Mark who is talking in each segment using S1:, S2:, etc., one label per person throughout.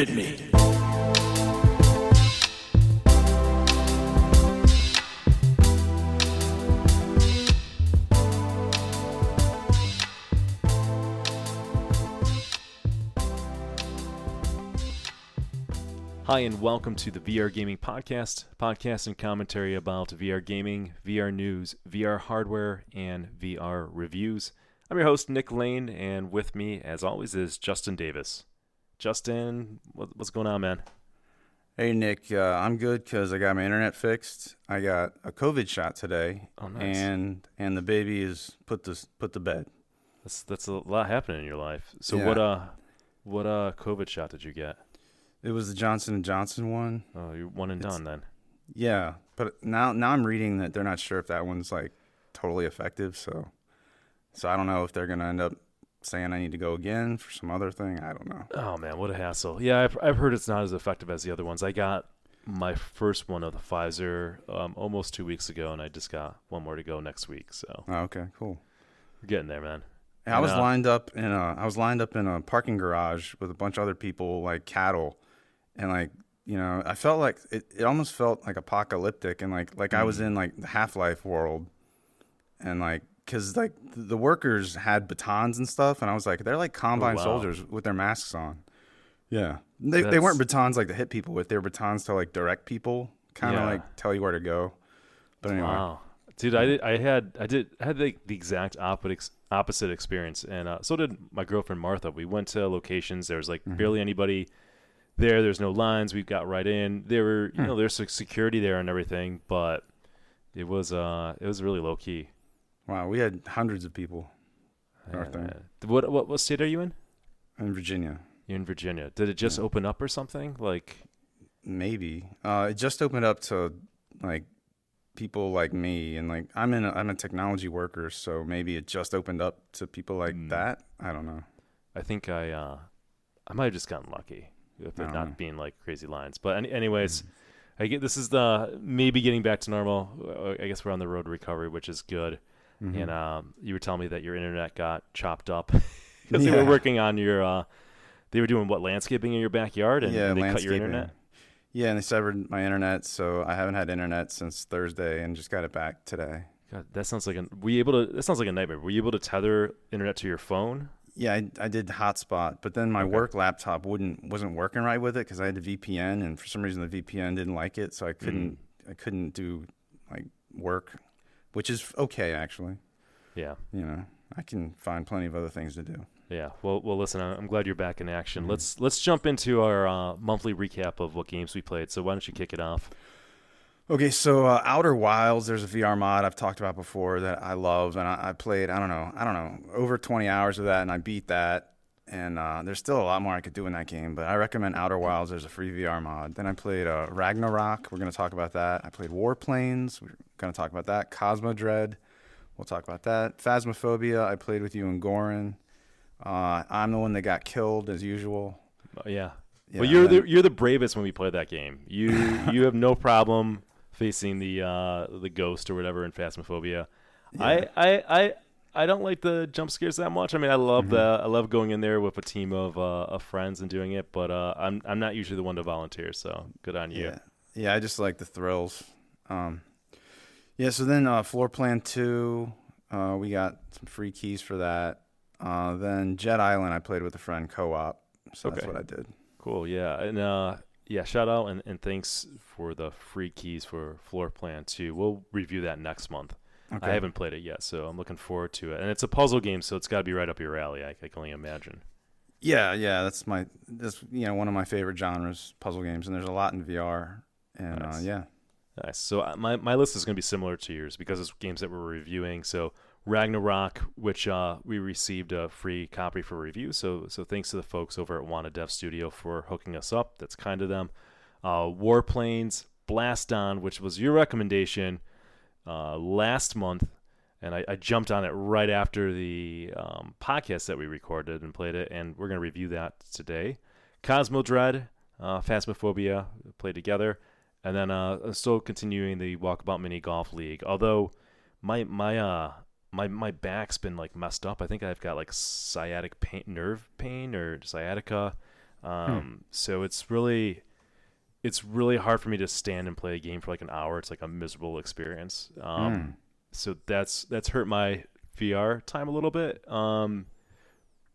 S1: Hit me.
S2: Hi, and welcome to the VR Gaming Podcast, podcast and commentary about VR gaming, VR news, VR hardware, and VR reviews. I'm your host, Nick Lane, and with me, as always, is Justin Davis. Justin, what, what's going on, man?
S3: Hey Nick, uh, I'm good because I got my internet fixed. I got a COVID shot today,
S2: Oh, nice.
S3: and and the baby is put to put to bed.
S2: That's that's a lot happening in your life. So
S3: Yeah.
S2: what uh what uh COVID shot did you get?
S3: It was the Johnson and Johnson one.
S2: Oh, you're one and
S3: It's-
S2: done then.
S3: Yeah, but now now I'm reading that they're not sure if that one's like totally effective. So so I don't know if they're gonna end up saying I need to go again for some other thing. I don't know.
S2: Oh man, what a hassle. Yeah, I've I've heard it's not as effective as the other ones. I got my first one of the Pfizer um, almost two weeks ago, and I just got one more to go next week. So
S3: Oh, okay, cool.
S2: we're getting there, man.
S3: I was
S2: No.
S3: lined up in a I was lined up in a parking garage with a bunch of other people like cattle and like you know I felt like it, it almost felt like apocalyptic and like like I was in like the Half-Life world and like cuz like the, workers had batons and stuff and I was like they're like combine
S2: wow.
S3: soldiers with their masks on. Yeah. They they weren't batons like to hit people with, they were batons to like direct people, kind of
S2: Yeah.
S3: like tell you where to go. But anyway.
S2: Wow, dude, I did. I had I did I had the, the exact opposite opposite experience, and uh, so did my girlfriend Martha. We went to locations. There was like
S3: Mm-hmm.
S2: barely anybody there. There's no lines. We got right in. There were
S3: Hmm.
S2: you know there's security there and everything, but it was uh it was really low key.
S3: Wow, we had hundreds of people Our
S2: Uh,
S3: thing.
S2: what what what state are you in?
S3: in Virginia.
S2: You're in Virginia. Did it just
S3: Yeah.
S2: open up or something? Like
S3: Maybe. Uh, it just opened up to like people like me, and like I'm in. A, I'm a technology worker, so maybe it just opened up to people like
S2: Mm.
S3: that. I don't know.
S2: I think I uh I might have just gotten lucky with it
S3: don't know.
S2: being like crazy lines. But any, anyways, I get this is the maybe getting back to normal. I guess we're on the road to recovery, which is good.
S3: Mhm.
S2: And um, you were telling me that your internet got chopped up because they were working on your. Uh, they were doing what landscaping in your backyard, and,
S3: yeah,
S2: and they cut your internet.
S3: Yeah, and they severed my internet, so I haven't had internet since Thursday, and just got it back today.
S2: God, that sounds like a. Were you able to? That sounds like a nightmare. Were you able to tether internet to your phone?
S3: Yeah, I, I did hotspot, but then my
S2: Okay.
S3: work laptop wouldn't wasn't working right with it because I had a VPN, and for some reason the VPN didn't like it, so I couldn't
S2: Mm.
S3: I couldn't do like work, which is okay actually.
S2: Yeah.
S3: You know, I can find plenty of other things to do.
S2: Yeah. Well, well. Listen, I'm glad you're back in action.
S3: Mhm.
S2: Let's let's jump into our uh, monthly recap of what games we played. So why don't you kick it off?
S3: Okay, so uh, Outer Wilds, there's a VR mod I've talked about before that I love, and I, I played. I don't know, I don't know, over 20 hours of that, and I beat that. And uh, there's still a lot more I could do in that game, but I recommend Outer Wilds. There's a free VR mod. Then I played uh, Ragnarock. We're going to talk about that. I played Warplanes. We're going to talk about that. Cosmodread. We'll talk about that. Phasmophobia. I played with you and Goran. Uh, I'm the one that got killed as usual.
S2: Uh, yeah.
S3: Yeah,
S2: well, you're
S3: then-
S2: the you're the bravest when we play that game. You you have no problem facing the uh, the ghost or whatever in Phasmophobia. I, I I I don't like the jump scares that much. I mean, I love
S3: Mhm.
S2: the I love going in there with a team of uh, of friends and doing it, but uh, I'm I'm not usually the one to volunteer. So good on you.
S3: Yeah, yeah. I just like the thrills. Um, yeah. So then, uh, floor plan two, uh, we got some free keys for that. Uh, then Jet Island, I played with a friend co-op. So that's what I did.
S2: Cool. Yeah. And uh, yeah, shout out and, and thanks for the free keys for Floor Plan 2. We'll review that next month.
S3: Okay.
S2: I haven't played it yet, so I'm looking forward to it. And it's a puzzle game, so it's got to be right up your alley. I, I can only imagine.
S3: Yeah, yeah. That's my that's you know one of my favorite genres, puzzle games, and there's a lot in VR. And
S2: Nice.
S3: uh, yeah,
S2: Nice. So uh, my, my list is going to be similar to yours because it's games that we're reviewing. So Ragnarock, which uh, we received a free copy for review. So so thanks to the folks over at Wanadev Studio for hooking us up. That's kind of them. Uh, Warplanes, Blaston, which was your recommendation uh, last month, and I, I jumped on it right after the um, podcast that we recorded and played it, and we're going to review that today. Cosmodread, uh, Phasmophobia, played together, and then uh, still continuing the Walkabout Mini Golf League. Although my my uh my my back's been like messed up. I think I've got like sciatic pain, nerve pain, or sciatica. Um, so it's really it's really hard for me to stand and play a game for like an hour. It's like a miserable experience. Um,
S3: Hmm.
S2: so that's that's hurt my VR time a little bit. Um,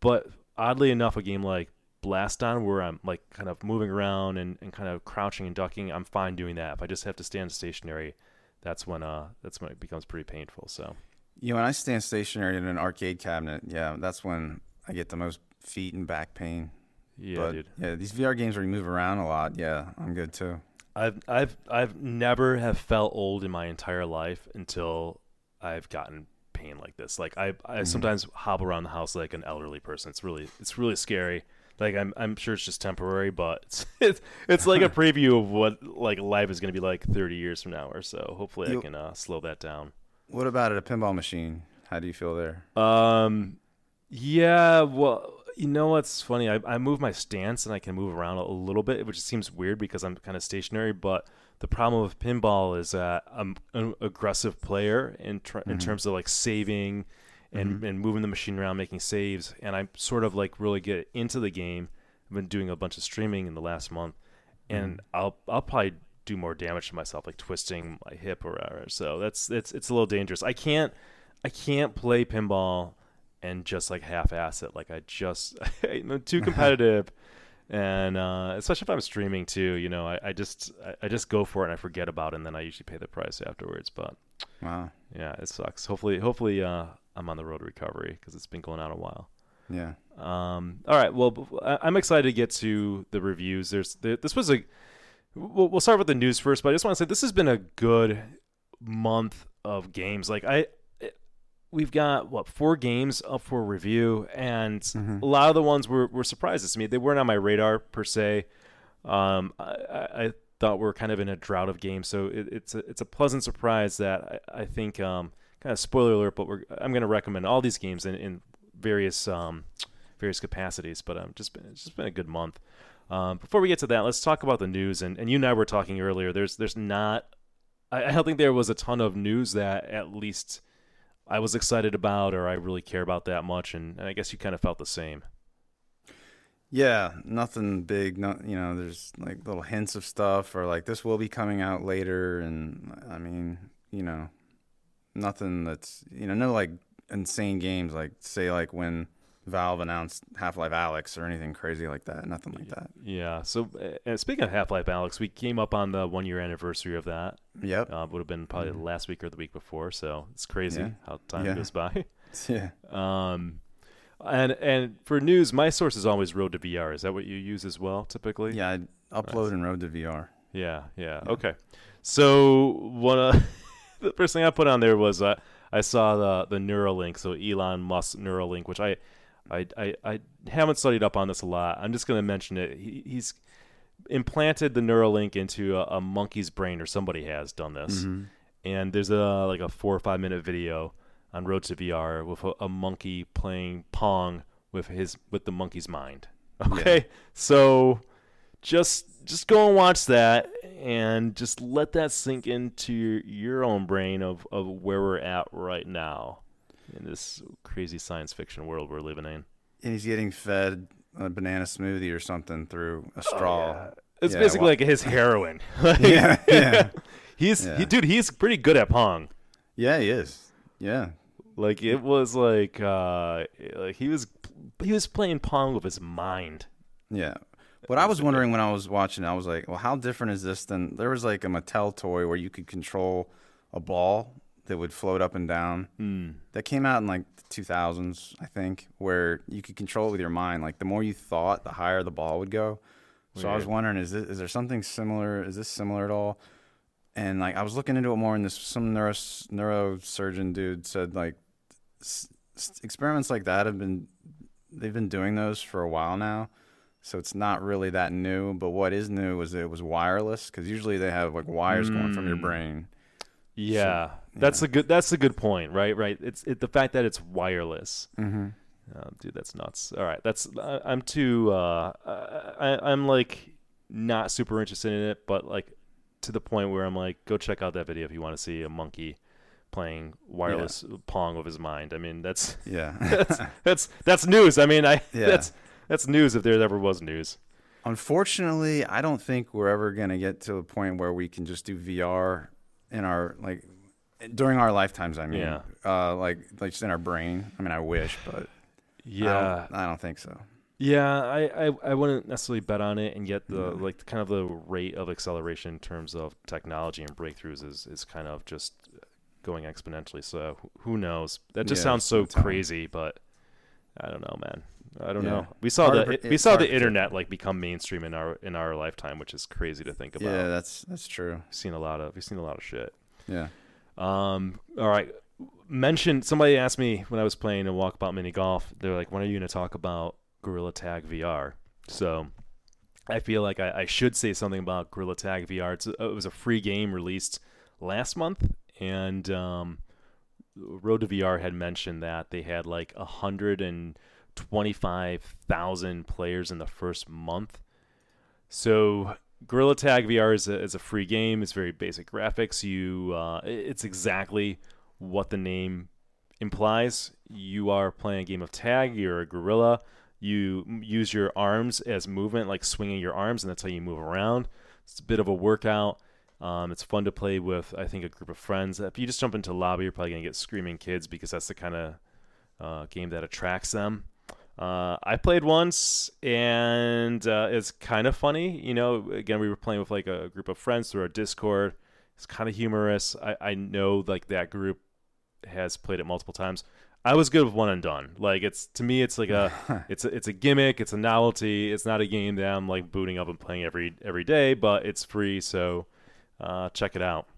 S2: but oddly enough, a game like Blaston, where I'm like kind of moving around and, and kind of crouching and ducking, I'm fine doing that. If I just have to stand stationary, that's when uh that's when it becomes pretty painful. So
S3: Yeah, when I stand stationary in an arcade cabinet, yeah, that's when I get the most feet and back pain.
S2: Yeah,
S3: but
S2: dude.
S3: yeah, these VR games where you move around a lot, yeah, I'm good too.
S2: I've I've I've never have felt old in my entire life until I've gotten pain like this. Like I I sometimes hobble around the house like an elderly person. It's really it's really scary. Like I'm I'm sure it's just temporary, but it's it's, it's like a preview of what like life is going to be like 30 years from now or so. Hopefully I can uh, slow that down.
S3: What about at a pinball machine? How do you feel there?
S2: Um, yeah. Well, you know what's funny? I I move my stance and I can move around a little bit, which seems weird because I'm kind of stationary. But the problem with pinball is that I'm an aggressive player in tr- in mm-hmm. terms of like saving and mm-hmm. and moving the machine around, making saves, and I sort of like really get into the game. I've been doing a bunch of streaming in the last month, and mm. I'll I'll probably do more damage to myself, like twisting my hip or whatever. So that's it's it's a little dangerous. I can't I can't play pinball and just like half-ass it. Like I just I'm too competitive, and uh, especially if I'm streaming too. You know, I, I just I, I just go for it and I forget about it, and then I usually pay the price afterwards. But
S3: Wow.
S2: yeah, it sucks. Hopefully, hopefully uh, I'm on the road to recovery because it's been going on a while.
S3: Yeah.
S2: Um, all right. Well, I'm excited to get to the reviews. There's there, this was a. We'll, we'll start with the news first, but I just want to say this has been a good month of games. Like I, we've got what four games up for review, and a lot of the ones were were surprises to me. They weren't on my radar per se. Um, I, I thought we are kind of in a drought of games, so it, it's a, it's a pleasant surprise that I, I think. Um, kind of spoiler alert, but we're I'm going to recommend all these games in, in various um, various capacities. But um, just been it's just been a good month. Um, before we get to that, let's talk about the news. And, and you and I were talking earlier. There's there's not. I don't think there was a ton of news that at least I was excited about or I really care about that much. And, and I guess you kind of felt the same.
S3: Yeah, nothing big. No, you know, there's like little hints of stuff, or like this will be coming out later, and I mean, you know, nothing that's you know, no like insane games like say like when Valve announced Half Life Alyx or anything crazy like that. Nothing like that.
S2: Yeah. So uh, speaking of Half Life, Alyx, we came up on the one year anniversary of that.
S3: Yep.
S2: Uh, would have been probably last week or the week before. So it's crazy
S3: Yeah.
S2: how time
S3: Yeah.
S2: goes by.
S3: Yeah.
S2: Um, and and for news, my source is always Road to VR. Is that what you use as well, typically?
S3: Yeah. I upload and Road to VR.
S2: Yeah, yeah. Okay. So one uh, the first thing I put on there was uh, I saw the the Neuralink, so Elon Musk Neuralink, which I I I, I haven't studied up on this a lot. I'm just going to mention it. He, he's implanted the Neuralink into a, a monkey's brain, or somebody has done this.
S3: Mm-hmm.
S2: And there's a like a four or five minute video on Road to VR with a, a monkey playing Pong with his with the monkey's mind. Okay, so just just go and watch that and just let that sink into your, your own brain of, of where we're at right now in this crazy science fiction world we're living in.
S3: And he's getting fed a banana smoothie or something through a straw.
S2: Oh, It's
S3: Yeah,
S2: basically
S3: well-
S2: like his heroin. Like,
S3: yeah, yeah,
S2: he's
S3: Yeah.
S2: he, dude. He's pretty good at pong.
S3: yeah. He is. Yeah,
S2: Like it was like uh like he was he was playing pong with his mind.
S3: yeah. What I was wondering when I was watching, I was like, well, how different is this than there was like a Mattel toy where you could control a ball that would float up and down.
S2: Hmm.
S3: That came out in like the 2000s, I think, where you could control it with your mind. Like the more you thought, the higher the ball would go. So I was wondering, is this, is there something similar? Is this similar at all? And like I was looking into it more, and this some neuro neurosurgeon dude said like experiments like that have been they've been doing those for a while now. So it's not really that new, but what is new is it was wireless because usually they have like wires going from your
S2: Mm.
S3: brain.
S2: Yeah, that's a good that's a good point, right? Right. It's it, the fact that it's wireless.
S3: Mm-hmm.
S2: Oh, dude, that's nuts. All right, that's I, I'm too. Uh, I, I'm like not super interested in it, but like to the point where I'm like, go check out that video if you want to see a monkey playing wireless pong with his mind. I mean, that's
S3: Yeah.
S2: that's that's that's news. I mean, I
S3: Yeah.
S2: that's that's news if there ever was news.
S3: Unfortunately, I don't think we're ever going to get to the point where we can just do VR in our like during our lifetimes. I mean,
S2: Yeah.
S3: uh, like like just in our brain. I mean, I wish, but
S2: Yeah,
S3: I don't, I don't think so.
S2: Yeah, I, I, I wouldn't necessarily bet on it, and yet the like kind of the rate of acceleration in terms of technology and breakthroughs is, is kind of just going exponentially. So who knows? That just
S3: Yeah,
S2: sounds so crazy, but I don't know, man. I don't
S3: Yeah.
S2: know. We saw
S3: Hard
S2: the
S3: pre-
S2: we saw the internet like become mainstream in our in our lifetime, which is crazy to think about.
S3: Yeah, that's that's true.
S2: We've seen a lot of we've seen a lot of shit.
S3: Yeah.
S2: Um, all right. Mention somebody asked me when I was playing a walkabout mini golf. They're like, "When are you going to talk about Gorilla Tag VR?" So I feel like I, I should say something about Gorilla Tag VR. It was a free game released last month, and um, Road to VR had mentioned that they had like a and players in the first month. So Gorilla Tag VR is a, is a free game. It's very basic graphics. You, uh, it's exactly what the name implies. You are playing a game of tag. You're a gorilla. You use your arms as movement, like swinging your arms, and that's how you move around. It's a bit of a workout. Um, it's fun to play with, I think, a group of friends. If you just jump into lobby, you're probably gonna get screaming kids because that's the kind of uh, game that attracts them. Uh, I played once, and uh, it's kind of funny. You know, again, we were playing with like a group of friends through our Discord. It's kind of humorous. I, I know like that group has played it multiple times. I was good with one and done. Like it's to me, it's like a it's a, it's a gimmick. It's a novelty. It's not a game that I'm like booting up and playing every every day, but it's free, so uh, check it out.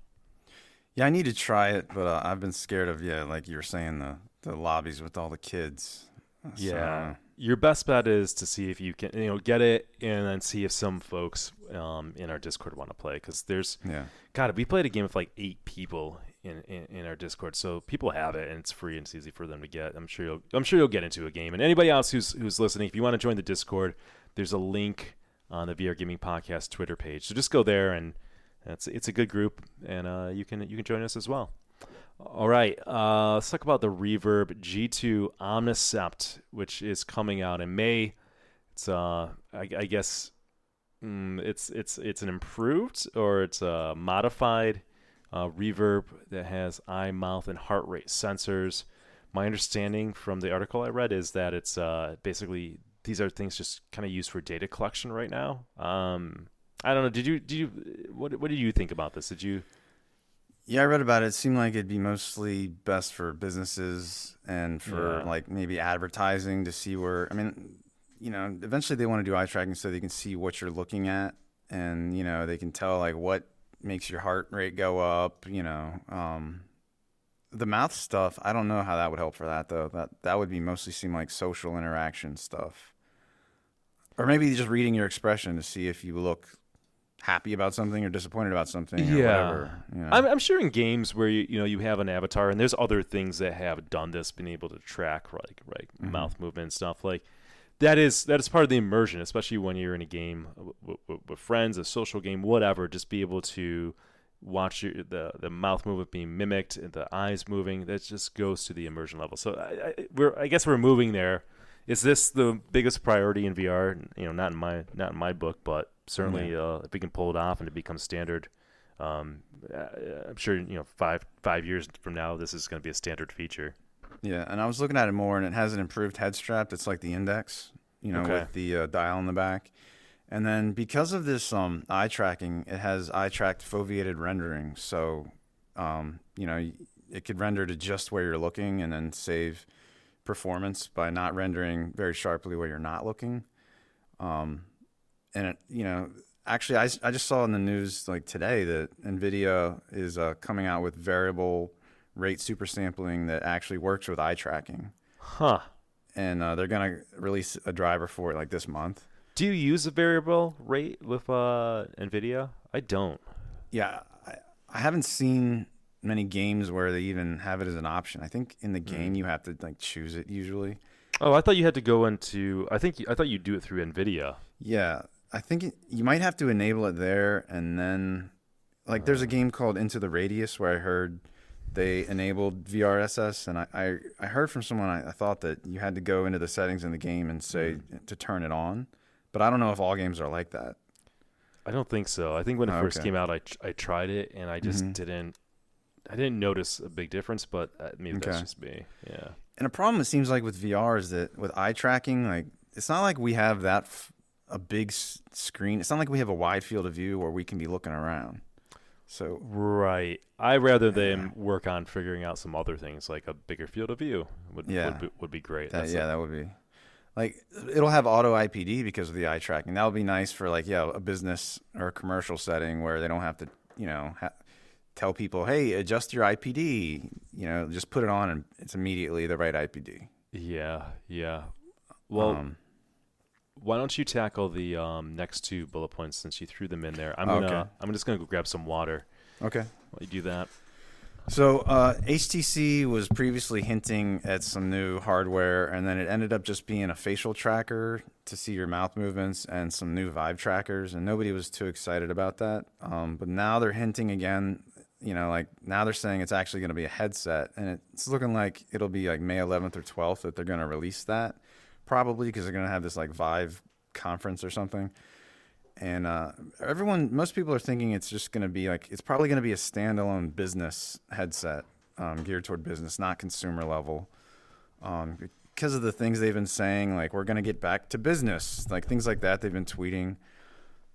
S3: Yeah, I need to try it, but uh, I've been scared of yeah, like you were saying the the lobbies with all the kids. So,
S2: Yeah. Your best bet is to see if you can, you know, get it and then see if some folks um, in our Discord want to play. Because there's,
S3: yeah.
S2: God, we played a game with like eight people in, in, in our Discord, so people have it and it's free and it's easy for them to get. I'm sure you'll, I'm sure you'll get into a game. And anybody else who's who's listening, if you want to join the Discord, there's a link on the VR Gaming Podcast Twitter page. So just go there and it's it's a good group, and uh, you can you can join us as well. All right, uh, let's talk about the Reverb G2 Omnicept, which is coming out in May. It's uh, I, I guess mm, it's it's it's an improved or it's a modified uh, reverb that has eye, mouth, and heart rate sensors. My understanding from the article I read is that it's uh, basically these are things just kind of used for data collection right now. Um, I don't know. Did you did you what what did you think about this? Did you
S3: Yeah, I read about it. It seemed like it'd be mostly best for businesses and for
S2: Yeah.
S3: like maybe advertising to see where. I mean, you know, eventually they want to do eye tracking so they can see what you're looking at, and you know they can tell like what makes your heart rate go up. You know, um, the mouth stuff. I don't know how that would help for that though. That that would be mostly seem like social interaction stuff, or maybe just reading your expression to see if you look happy about something or disappointed about something or
S2: Yeah.
S3: whatever. You know?
S2: I'm, I'm sure in games where you you know you have an avatar and there's other things that have done this, been able to track like like
S3: Mhm.
S2: mouth movement and stuff like that is that is part of the immersion, especially when you're in a game w- w- with friends, a social game, whatever. Just be able to watch your, the the mouth movement being mimicked, and the eyes moving. That just goes to the immersion level. So I, I, we're I guess we're moving there. Is this the biggest priority in VR? You know, not in my not in my book, but certainly uh, if we can pull it off and it becomes standard, um, uh, I'm sure you know five five years from now this is going to be a standard feature.
S3: Yeah, and I was looking at it more, and it has an improved head strap that's like the index, you know,
S2: Okay.
S3: with the uh, dial in the back. And then because of this um, eye tracking, it has eye tracked foveated rendering. So, um, you know, it could render to just where you're looking and then save performance by not rendering very sharply where you're not looking. Um, and, it, you know, actually, I, I just saw in the news like today that NVIDIA is uh, coming out with variable rate super sampling that actually works with eye tracking.
S2: Huh.
S3: And uh, they're going to release a driver for it like this month.
S2: Do you use a variable rate with uh, NVIDIA? I don't.
S3: Yeah, I, I haven't seen many games where they even have it as an option. I think in the hmm. game you have to like choose it usually.
S2: Oh, I thought you had to go into. I think I thought you do it through NVIDIA.
S3: Yeah, I think it, you might have to enable it there, and then like there's a uh. game called Into the Radius where I heard they enabled VRSS, and I I, I heard from someone I, I thought that you had to go into the settings in the game and say hmm. to turn it on, but I don't know if all games are like that.
S2: I don't think so. I think when it
S3: Oh,
S2: first
S3: okay.
S2: came out, I, I tried it and I just
S3: Mhm.
S2: didn't. I didn't notice a big difference, but uh, maybe that's just me. Yeah.
S3: And a problem it seems like with VR is that with eye tracking, like it's not like we have that f- a big s- screen. It's not like we have a wide field of view where we can be looking around. So
S2: Right. I rather them work on figuring out some other things like a bigger field of view would
S3: Yeah.
S2: would, be, would be great.
S3: that, yeah, that would be like it'll have auto IPD because of the eye tracking. That would be nice for like yeah a business or a commercial setting where they don't have to you know ha- tell people hey adjust your IPD. You know just put it on and it's immediately the right IPD.
S2: yeah, yeah. Well,
S3: Um,
S2: why don't you tackle the um, next two bullet points since you threw them in there? I'm gonna
S3: okay.
S2: I'm just gonna go grab some water
S3: okay.
S2: while you do that.
S3: So uh, HTC was previously hinting at some new hardware, and then it ended up just being a facial tracker to see your mouth movements and some new Vive trackers, and nobody was too excited about that. Um, but now they're hinting again. You know, like now they're saying it's actually going to be a headset, and it's looking like it'll be like May 11th or 12th that they're going to release that, probably because they're going to have this like Vive conference or something. And uh, everyone most people are thinking it's just going to be like it's probably going to be a standalone business headset um, geared toward business not consumer level. Um, because of the things they've been saying like we're going to get back to business like things like that they've been tweeting.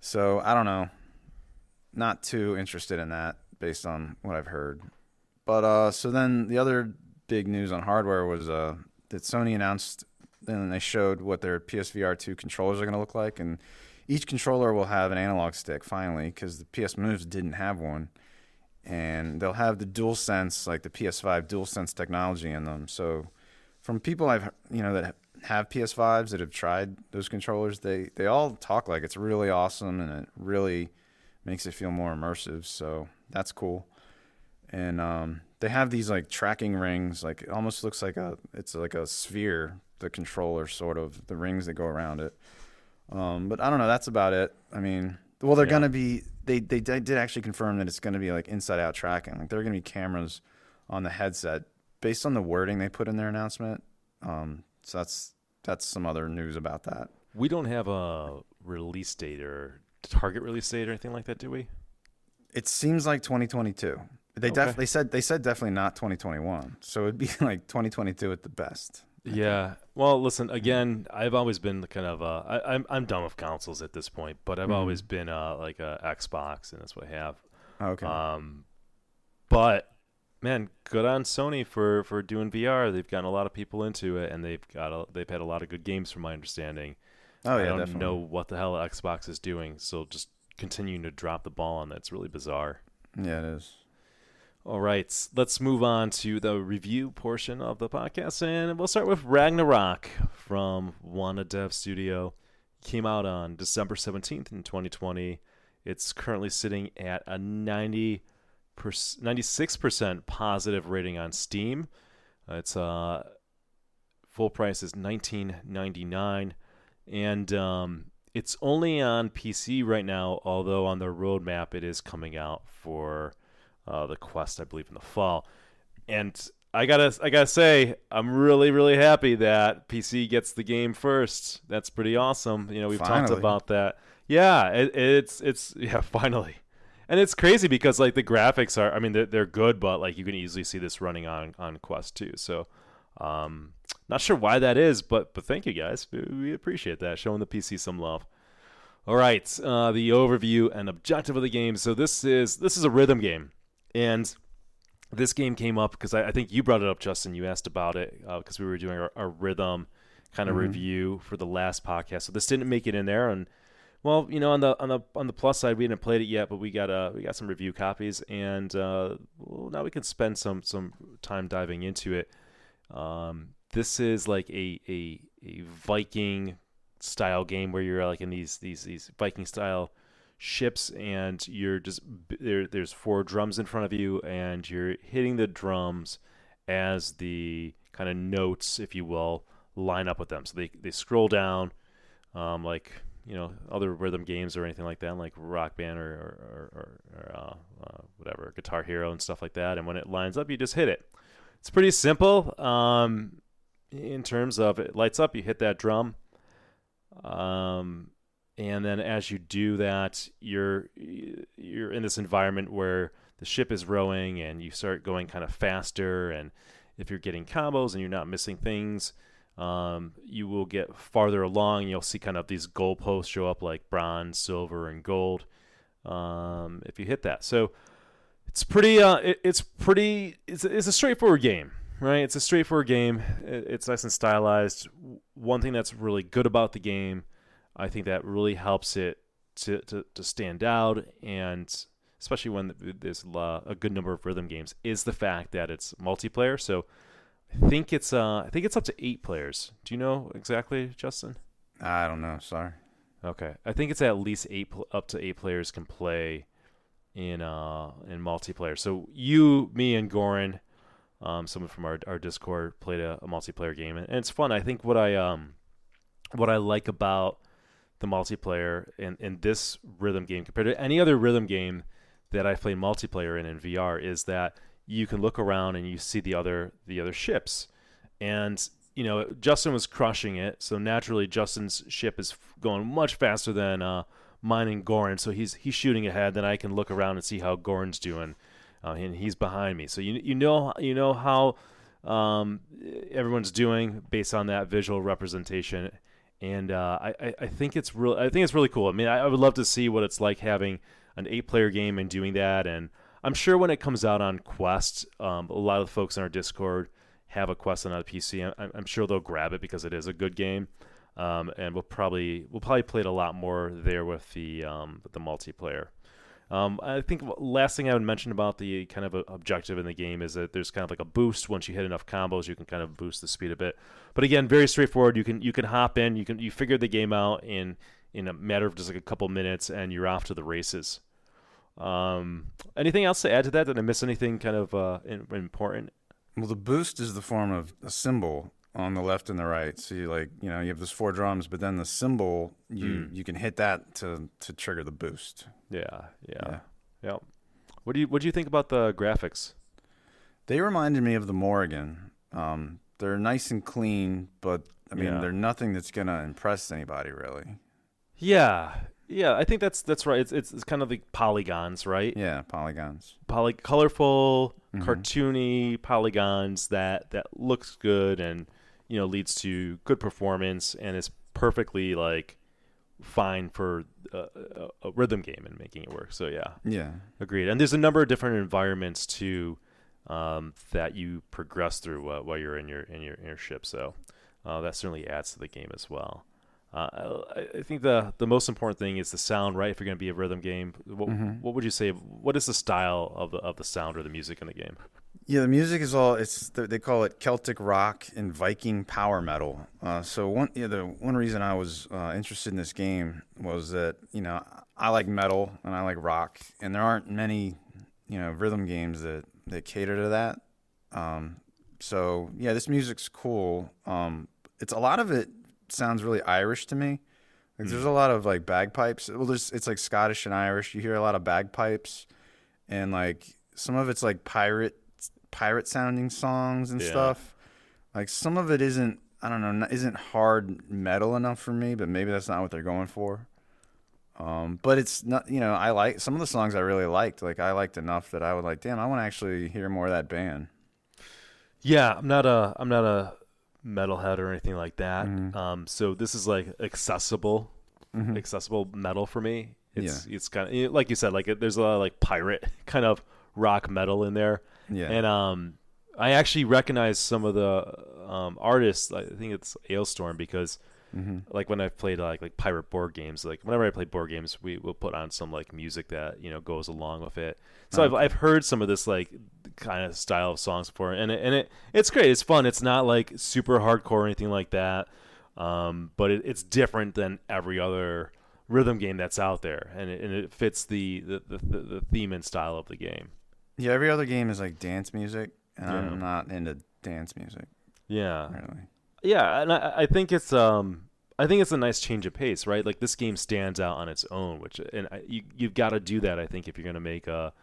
S3: So i don't know. Not too interested in that based on what i've heard but uh, so then the other big news on hardware was uh, that sony announced and they showed what their psvr 2 controllers are going to look like and each controller will have an analog stick finally because the PS Moves didn't have one, and they'll have the dual sense like the PS5 dual sense technology in them. So, from people I've you know that have PS5s that have tried those controllers, they they all talk like it's really awesome and it really makes it feel more immersive. So that's cool. And um, they have these like tracking rings, like it almost looks like a it's like a sphere. The controller, sort of the rings that go around it. Um, but I don't know. That's about it. I mean, well, they're
S2: Yeah.
S3: gonna be. They, they did actually confirm that it's gonna be like inside out tracking. Like there are gonna be cameras on the headset based on the wording they put in their announcement. Um, so that's that's some other news about that.
S2: We don't have a release date or target release date or anything like that, do we?
S3: It seems like 2022. They
S2: Okay.
S3: def- they said they said definitely not 2021. So it'd be like 2022 at the best.
S2: Yeah. Well, listen. Again, I've always been kind of uh, I, I'm I'm done with consoles at this point, but I've
S3: Mhm.
S2: always been uh, like a Xbox, and that's what I have.
S3: Okay.
S2: Um, but man, good on Sony for for doing VR. They've gotten a lot of people into it, and they've got a, they've had a lot of good games, from my understanding.
S3: oh yeah,
S2: I don't
S3: definitely.
S2: know what the hell Xbox is doing, so just continuing to drop the ball on that's really bizarre.
S3: Yeah, it is.
S2: All right, let's move on to the review portion of the podcast, and we'll start with Ragnarock from Wanadev Studio. Came out on December 17th in 2020. It's currently sitting at a 90 96% positive rating on Steam. Uh, It's uh, full price is 19.99, and um, it's only on PC right now. Although on the roadmap, it is coming out for uh, the Quest, I believe, in the fall. And I gotta, I gotta say, I'm really, really happy that PC gets the game first. That's pretty awesome. You know, we've talked about that. Yeah, it, it's, it's, yeah, finally. And it's crazy because like the graphics are, I mean, they're, they're good, but like you can easily see this running on on Quest 2. So, um, not sure why that is, but but thank you guys. We, appreciate that, showing the PC some love. All right, uh, the overview and objective of the game. So this is this is a rhythm game, and this game came up because I, I think you brought it up, Justin. You asked about it because we were doing our, our rhythm kind of
S3: Mhm.
S2: review for the last podcast. So this didn't make it in there, and well, you know, on the on the on the plus side, we hadn't played it yet, but we got uh we got some review copies, and uh, well, now we can spend some some time diving into it. Um, this is like a a a Viking style game where you're like in these these these Viking style ships and you're just there there's four drums in front of you and you're hitting the drums as the kind of notes if you will line up with them. So they they scroll down um, like you know other rhythm games or anything like that like rock band or or, or, or uh, uh, whatever guitar hero and stuff like that. And when it lines up you just hit it it's pretty simple um, in terms of it lights up you hit that drum um, and then as you do that, you're you're in this environment where the ship is rowing, and you start going kind of faster. And if you're getting combos and you're not missing things, um, you will get farther along. You'll see kind of these goalposts show up like bronze, silver, and gold. Um, if you hit that, so it's pretty. Uh, it, it's pretty. It's, it's a straightforward game, right? It's a straightforward game. It, it's nice and stylized. One thing that's really good about the game I think that really helps it to, to, to stand out, and especially when there's a good number of rhythm games, is the fact that it's multiplayer. So I think it's uh, I think it's up to eight players. Do you know exactly, Justin?
S3: I don't know. Sorry.
S2: Okay, I think it's at least eight up to eight players can play in uh in multiplayer. So you, me, and Goran, um, someone from our our Discord played a, a multiplayer game, and it's fun. I think what I um what I like about the multiplayer in, in this rhythm game compared to any other rhythm game that I've played multiplayer in in VR is that you can look around and you see the other the other ships, and you know Justin was crushing it, so naturally Justin's ship is going much faster than uh, mine and Goran, so he's he's shooting ahead. Then I can look around and see how Goran's doing, uh, and he's behind me. So you you know you know how um, everyone's doing based on that visual representation and uh, I, I think it's real. I think it's really cool. I mean, I, I, would love to see what it's like having an eight-player game and doing that. And I'm sure when it comes out on Quest, um, a lot of the folks in our Discord have a Quest on a PC. I'm, I'm, sure they'll grab it because it is a good game. Um, and we'll probably we'll probably play it a lot more there with the um, the multiplayer. Um, I think last thing I would mention about the kind of objective in the game is that there's kind of like a boost once you hit enough combos, you can kind of boost the speed a bit. But again, very straightforward. You can you can hop in, you can you figure the game out in in a matter of just like a couple minutes, and you're off to the races. Um, anything else to add to that? Did I miss anything kind of uh, important?
S3: Well, the boost is the form of a cymbal on the left and the right. So you like, you know, you have those four drums, but then the cymbal, you mm. you can hit that to to trigger the boost.
S2: Yeah, yeah, yeah. yeah. What do you what do you think about the graphics?
S3: They reminded me of the Morrigan. Um, they're nice and clean, but I mean, yeah. they're nothing that's gonna impress anybody really.
S2: Yeah, yeah, I think that's that's right. It's it's, it's kind of like polygons, right?
S3: Yeah, polygons.
S2: Poly colorful, mm-hmm. cartoony polygons that that looks good and you know leads to good performance and is perfectly like fine for a, a, a, rhythm game and making it work. So yeah,
S3: yeah,
S2: agreed. And there's a number of different environments too um, that you progress through uh, while you're in your in your, in your ship. So uh, that certainly adds to the game as well. Uh, I, I, think the the most important thing is the sound, right? If you're going to be a rhythm game, what, mm-hmm. what would you say? What is the style of the of the sound or the music in the game?
S3: Yeah, the music is all it's they call it Celtic rock and Viking power metal. Uh, so one yeah, the one reason I was uh, interested in this game was that you know I like metal and I like rock, and there aren't many you know rhythm games that that cater to that. Um, so yeah, this music's cool. Um, it's a lot of it sounds really Irish to me. Like, mm. There's a lot of like bagpipes. Well, there's it's like Scottish and Irish. You hear a lot of bagpipes, and like some of it's like pirate pirate sounding songs and yeah. stuff. Like some of it isn't I don't know isn't hard metal enough for me, but maybe that's not what they're going for. Um, but it's not you know I like some of the songs I really liked. Like I liked enough that I would like, damn, I want to actually hear more of that band.
S2: Yeah, I'm not a I'm not a metalhead or anything like that. Mm-hmm. Um, so this is like accessible, mm-hmm. accessible metal for me. It's yeah. it's kind of like you said, like there's a lot of like pirate kind of rock metal in there. Yeah. And um, I actually recognize some of the um, artists. I think it's Alestorm because mm-hmm. like when I've played like like pirate board games, like whenever I play board games, we will put on some like music that you know goes along with it. So I've I've heard some of this like kind of style of songs before, and it, and it it's great. It's fun. It's not like super hardcore or anything like that. Um, but it, it's different than every other rhythm game that's out there, and it, and it fits the the, the the theme and style of the game.
S3: Yeah, every other game is like dance music, and yeah. I'm not into dance music.
S2: Yeah, really. Yeah, and I, I think it's um I think it's a nice change of pace, right? Like this game stands out on its own, which and I, you you've got to do that. I think if you're going to make a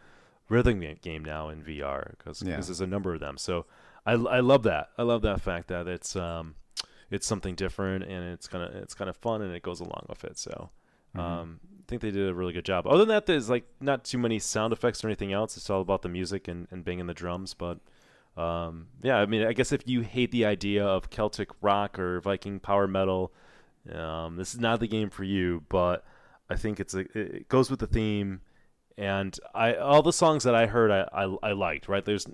S2: rhythm game now in VR, because yeah. there's a number of them. So I, I love that. I love that fact that it's um it's something different and it's kind of it's kind of fun and it goes along with it. So Um, I think they did a really good job. Other than that, there's like not too many sound effects or anything else. It's all about the music and, and banging the drums. But um, yeah, I mean, I guess if you hate the idea of Celtic rock or Viking power metal, um, this is not the game for you. But I think it's a, it goes with the theme, and I all the songs that I heard I I, I liked. Right, there's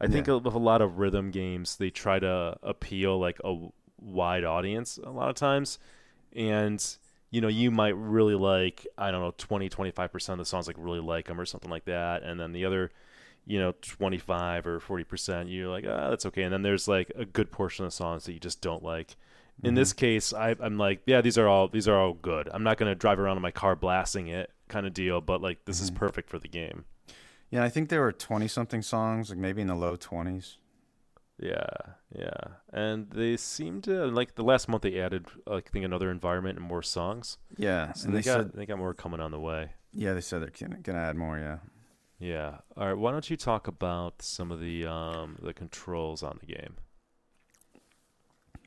S2: I think
S3: Yeah.
S2: with a lot of rhythm games they try to appeal like a wide audience a lot of times, and you know you might really like I don't know 20 25 percent of the songs like really like them or something like that, and then the other you know 25 or 40 percent you're like ah that's okay, and then there's like a good portion of the songs that you just don't like. In this case, I, I'm like, yeah, these are all these are all good. I'm not gonna drive around in my car blasting it, kind of deal. But like, this is perfect for the game.
S3: Yeah, I think there were twenty something songs, like maybe in the low twenties.
S2: Yeah, yeah, and they seem to like the last month they added, like, I think another environment and more songs.
S3: Yeah,
S2: So
S3: and
S2: they,
S3: they,
S2: got
S3: said
S2: they got more coming on the way.
S3: yeah they said they're gonna, gonna add more. Yeah.
S2: Yeah. All right. Why don't you talk about some of the um the controls on the game?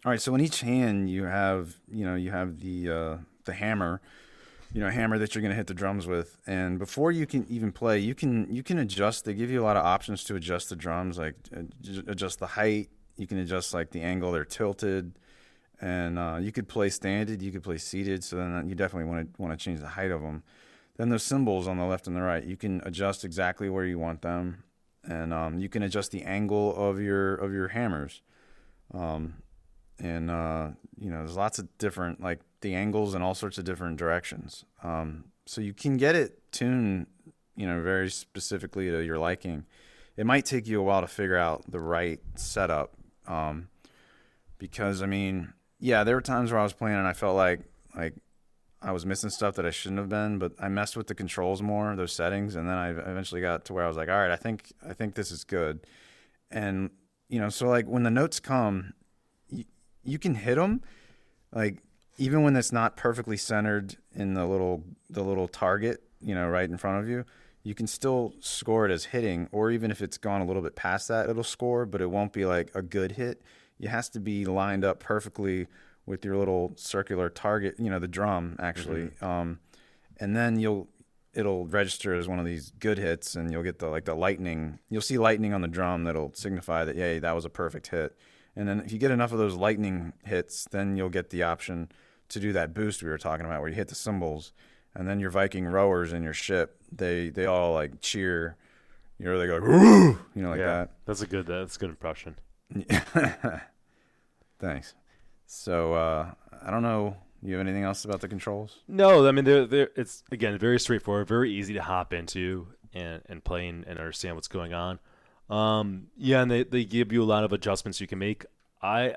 S3: All right, so in each hand you have, you know, you have the uh, the hammer, you know, hammer that you're going to hit the drums with, and before you can even play, you can you can adjust. They give you a lot of options to adjust the drums, like uh, adjust the height. You can adjust like the angle they're tilted, and uh, you could play standard, you could play seated. So then you definitely want to want to change the height of them. Then those cymbals on the left and the right, you can adjust exactly where you want them, and um, you can adjust the angle of your of your hammers. Um, and uh, you know there's lots of different like the angles and all sorts of different directions. Um, so you can get it tuned you know very specifically to your liking. It might take you a while to figure out the right setup um, because i mean yeah there were times where i was playing and i felt like like i was missing stuff that i shouldn't have been but i messed with the controls more those settings and then i eventually got to where i was like all right i think i think this is good. And you know so like when the notes come you can hit them like even when it's not perfectly centered in the little the little target you know right in front of you you can still score it as hitting or even if it's gone a little bit past that it'll score but it won't be like a good hit. It has to be lined up perfectly with your little circular target you know the drum actually. Um, and then you'll it'll register as one of these good hits and you'll get the like the lightning you'll see lightning on the drum that'll signify that yay that was a perfect hit and then if you get enough of those lightning hits, then you'll get the option to do that boost we were talking about, where you hit the cymbals, and then your Viking rowers in your ship, they they all like cheer, you know, they go, Woo! you know, like
S2: yeah, that's a good that's a good impression.
S3: that. Thanks. So uh, I don't know. You have anything else about the controls?
S2: No, I mean they're, they're it's again very straightforward, very easy to hop into and and play and, and understand what's going on. Um, yeah, and they, they give you a lot of adjustments you can make. I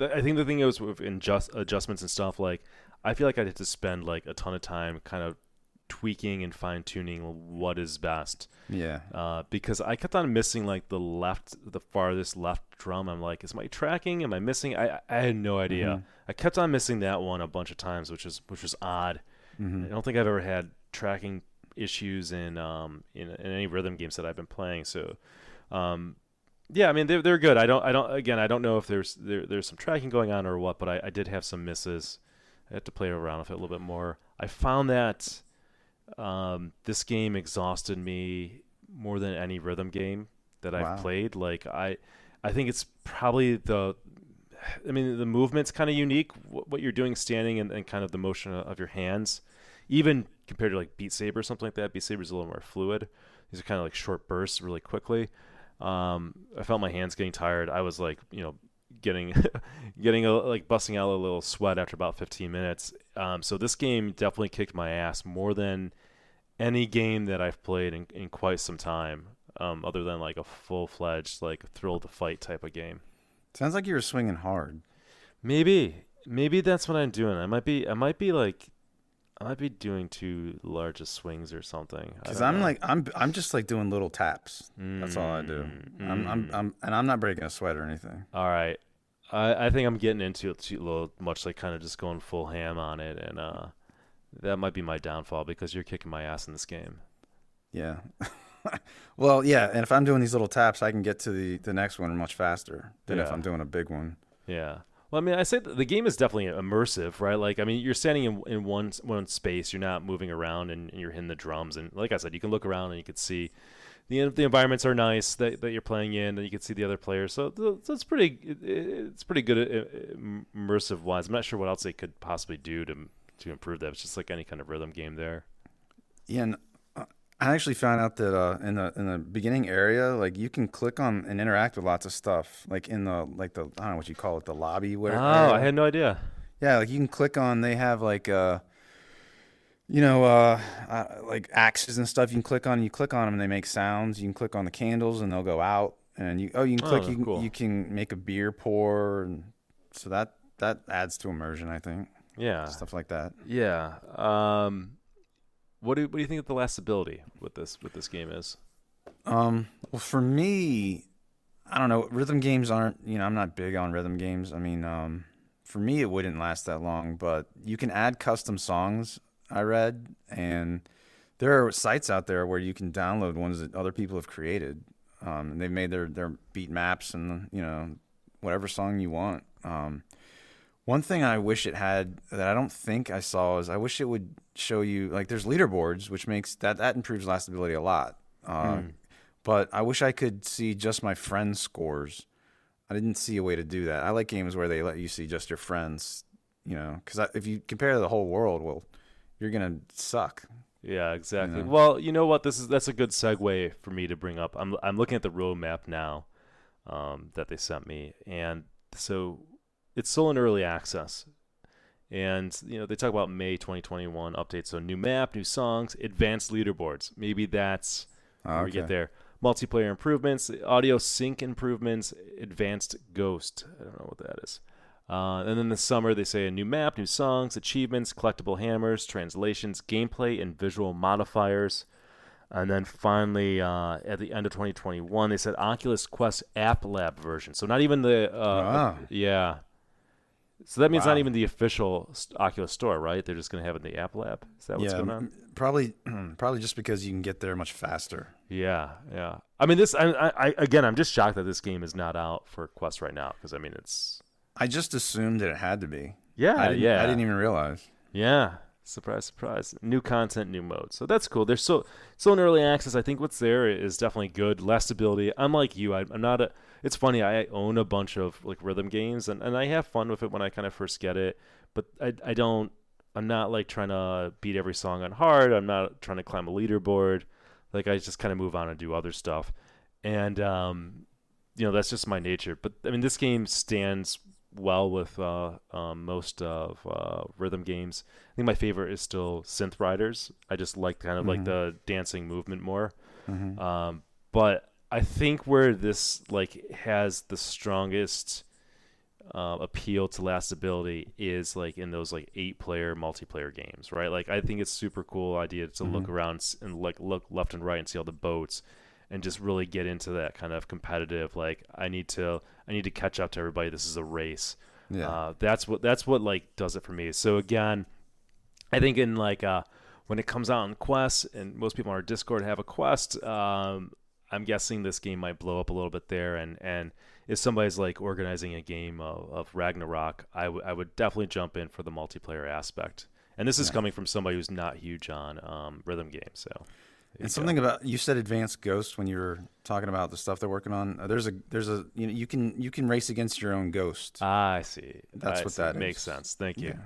S2: I think the thing is with adjust, adjustments and stuff like I feel like I had to spend like a ton of time kind of tweaking and fine tuning what is best.
S3: Yeah.
S2: Uh, because I kept on missing like the left, the farthest left drum. I'm like, is my tracking? Am I missing? I I had no idea.
S3: Mhm.
S2: I kept on missing that one a bunch of times, which is which was odd.
S3: Mhm.
S2: I don't think I've ever had tracking issues in um in, in any rhythm games that I've been playing. So, um, yeah, I mean they're they're good. I don't I don't again I don't know if there's there, there's some tracking going on or what, but I, I did have some misses. I had to play around with it a little bit more. I found that um, this game exhausted me more than any rhythm game that I've played. Like I, I think it's probably the, I mean the movement's kind of unique. What, what you're doing standing and, and kind of the motion of your hands, even compared to like Beat Saber or something like that. Beat Saber's a little more fluid. These are kind of like short bursts, really quickly. Um, I felt my hands getting tired. I was like, you know, getting getting a, like busting out a little sweat after about 15 minutes. Um, so this game definitely kicked my ass more than any game that I've played in, in quite some time, um, other than like a full fledged like thrill to fight type of game.
S3: Sounds like you were swinging hard.
S2: Maybe maybe that's what I'm doing. I might be I might be like I might be doing too large of swings or something.
S3: Because I'm
S2: know.
S3: like I'm I'm just like doing little taps. That's all I do.
S2: Mm,
S3: I'm, I'm
S2: mm.
S3: I'm and I'm not breaking a sweat or anything.
S2: All right. I, I think I'm getting into it too little much like kind of just going full ham on it and uh that might be my downfall because you're kicking my ass in this game.
S3: Yeah. well, yeah, and if I'm doing these little taps, I can get to the the next one much faster than if I'm doing a big one.
S2: Yeah. Well, I mean, I say the game is definitely immersive, right? Like, I mean, you're standing in, in one one space, you're not moving around, and, and, you're hitting the drums. And like I said, you can look around and you can see the the environments are nice that, that you're playing in, and you can see the other players. So, so it's pretty it's pretty good uh, uh, immersive wise. I'm not sure what else they could possibly do to to improve that. It's just like any kind of rhythm game there.
S3: Yeah, and I actually found out that uh, in the in the beginning area, like you can click on and interact with lots of stuff. Like in the like the I don't know what you call it, the lobby. Where,
S2: oh, area. I had no idea.
S3: Yeah, like you can click on. They have like uh, you know, uh, uh, like axes and stuff. You can click on. You click on them, and they make sounds. You can click on the candles, and they'll go out. And you oh, you can click. Oh, you, cool. you can make a beer pour, and so that that adds to immersion. I think.
S2: Yeah.
S3: Stuff like that.
S2: Yeah. Um, what do what do you think of the lastability with this with this game is?
S3: Um, well, for me, I don't know. Rhythm games aren't. You know, I'm not big on rhythm games. I mean, um, for me, it wouldn't last that long. But you can add custom songs. I read, and there are sites out there where you can download ones that other people have created. Um, they've made their their beat maps and you know whatever song you want. Um, one thing I wish it had that I don't think I saw is I wish it would show you like there's leaderboards, which makes that that improves lastability a lot. Uh, mm. But I wish I could see just my friends' scores. I didn't see a way to do that. I like games where they let you see just your friends. You know, because if you compare the whole world, well, you're gonna suck.
S2: Yeah, exactly. You know? Well, you know what? This is that's a good segue for me to bring up. I'm I'm looking at the roadmap now um, that they sent me, and so it's still in early access. And you know they talk about May 2021 updates. So new map, new songs, advanced leaderboards. Maybe that's okay. where we get there. Multiplayer improvements, audio sync improvements, advanced ghost. I don't know what that is. Uh, and then the summer they say a new map, new songs, achievements, collectible hammers, translations, gameplay, and visual modifiers. And then finally, uh, at the end of 2021, they said Oculus Quest App Lab version. So not even the uh, yeah, so that means wow. not even the official Oculus Store, right? They're just going to have it in the App Lab. Is that what's
S3: yeah,
S2: going on?
S3: Probably, probably just because you can get there much faster.
S2: Yeah, yeah. I mean, this. I, I again, I'm just shocked that this game is not out for Quest right now because I mean, it's.
S3: I just assumed that it had to be.
S2: Yeah,
S3: I
S2: yeah.
S3: I didn't even realize.
S2: Yeah, surprise, surprise. New content, new mode. So that's cool. They're so so in early access. I think what's there is definitely good. Less stability. I'm like you. I, I'm not a it's funny. I own a bunch of like rhythm games, and, and I have fun with it when I kind of first get it. But I I don't. I'm not like trying to beat every song on hard. I'm not trying to climb a leaderboard. Like I just kind of move on and do other stuff, and um, you know that's just my nature. But I mean, this game stands well with uh, um, most of uh, rhythm games. I think my favorite is still Synth Riders. I just like kind of mm-hmm. like the dancing movement more. Mm-hmm. Um, but I think where this like has the strongest uh, appeal to lastability is like in those like eight player multiplayer games, right? Like I think it's super cool idea to mm-hmm. look around and like look left and right and see all the boats and just really get into that kind of competitive like I need to I need to catch up to everybody. This is a race. Yeah. Uh, that's what that's what like does it for me. So again, I think in like uh when it comes out in Quest, and most people on our Discord have a Quest, um, I'm guessing this game might blow up a little bit there. And, and if somebody's like organizing a game of, of Ragnarock, I, w- I would definitely jump in for the multiplayer aspect. And this is yeah. coming from somebody who's not huge on um, rhythm games. So,
S3: and something go. about you said advanced ghost when you were talking about the stuff they're working on. Uh, there's a there's a you know you can you can race against your own ghost.
S2: Ah, I see.
S3: That's
S2: I
S3: what
S2: see.
S3: that
S2: makes is. sense. Thank you.
S3: Yeah.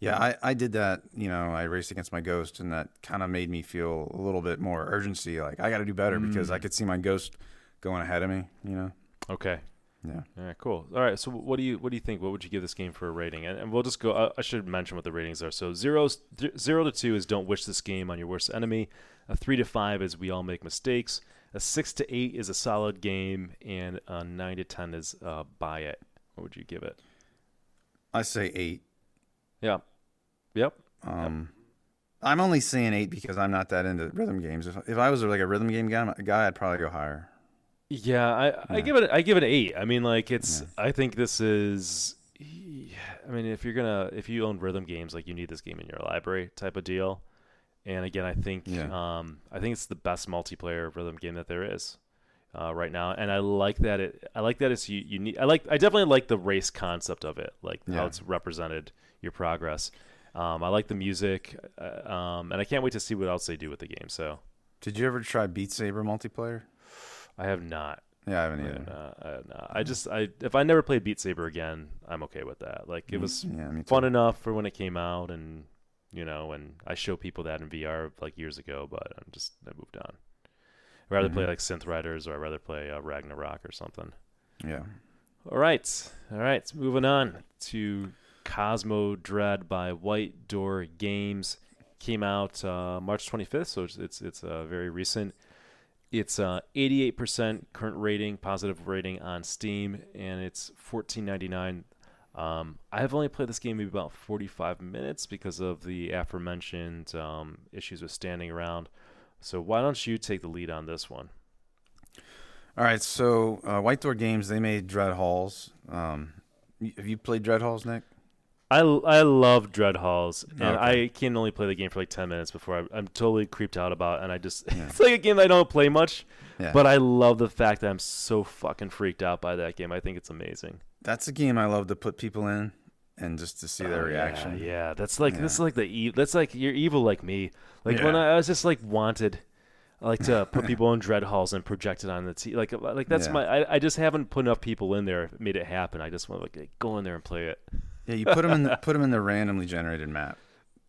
S3: Yeah, I, I did that. You know, I raced against my ghost, and that kind of made me feel a little bit more urgency. Like I got to do better mm. because I mm. could see my ghost going ahead of me. You know.
S2: Okay.
S3: Yeah.
S2: All right. Cool. All right. So, what do you what do you think? What would you give this game for a rating? And, and we'll just go. I, I should mention what the ratings are. So, zero zero to two is don't wish this game on your worst enemy. A three to five is we all make mistakes. A six to eight is a solid game, and a nine to ten is uh, buy it. What would you give it?
S3: I say eight.
S2: Yeah. Yep.
S3: Um, yep. I'm only saying eight because I'm not that into rhythm games. If, if I was like a rhythm game guy, guy, I'd probably go higher.
S2: Yeah, I, yeah. I give it I give it an eight. I mean, like it's. Yeah. I think this is. I mean, if you're gonna if you own rhythm games, like you need this game in your library type of deal. And again, I think yeah. um, I think it's the best multiplayer rhythm game that there is. uh, right now, and I like that it. I like that it's unique. I like. I definitely like the race concept of it, like
S3: Yeah.
S2: how it's represented your progress. Um, I like the music, uh, um, and I can't wait to see what else they do with the game. So
S3: Did you ever try Beat Saber multiplayer?
S2: I have not.
S3: Yeah, I haven't
S2: I,
S3: either.
S2: have not, I, have not. I just I if I never play Beat Saber again, I'm okay with that. Like it was
S3: yeah,
S2: fun enough for when it came out, and you know, and I show people that in VR like years ago, but I'm just I moved on. I'd rather play
S3: Mhm.
S2: like Synth Riders, or I'd rather play uh, Ragnarock or something.
S3: Yeah.
S2: All right, all right. Moving on to Cosmodread by White Door Games. Came out uh, March 25th, so it's it's, it's uh, very recent. It's uh, 88% current rating, positive rating on Steam, and it's 14.99. Um, I have only played this game maybe about 45 minutes because of the aforementioned um, issues with standing around. So why don't you take the lead on this one?
S3: All right, so uh, White Door Games they made Dread Halls. Um, have you played Dread Halls, Nick?
S2: I, I love Dread Halls, and
S3: Okay.
S2: I can only play the game for like 10 minutes before I, I'm totally creeped out about it, and I just,
S3: Yeah.
S2: it's like a game that I don't play much,
S3: Yeah.
S2: but I love the fact that I'm so fucking freaked out by that game. I think it's amazing.
S3: That's a game I love to put people in and just to see their
S2: Oh,
S3: reaction.
S2: Yeah, that's like, this is like the, e- that's like, you're evil like me. Like when I, I was just like wanted, I like to put people in Dread Halls and project it on the T. Like, like that's
S3: Yeah.
S2: my, I, I just haven't put enough people in there, made it happen. I just want to like, go in there and play it.
S3: Yeah, you put them in the, put them in the randomly generated map.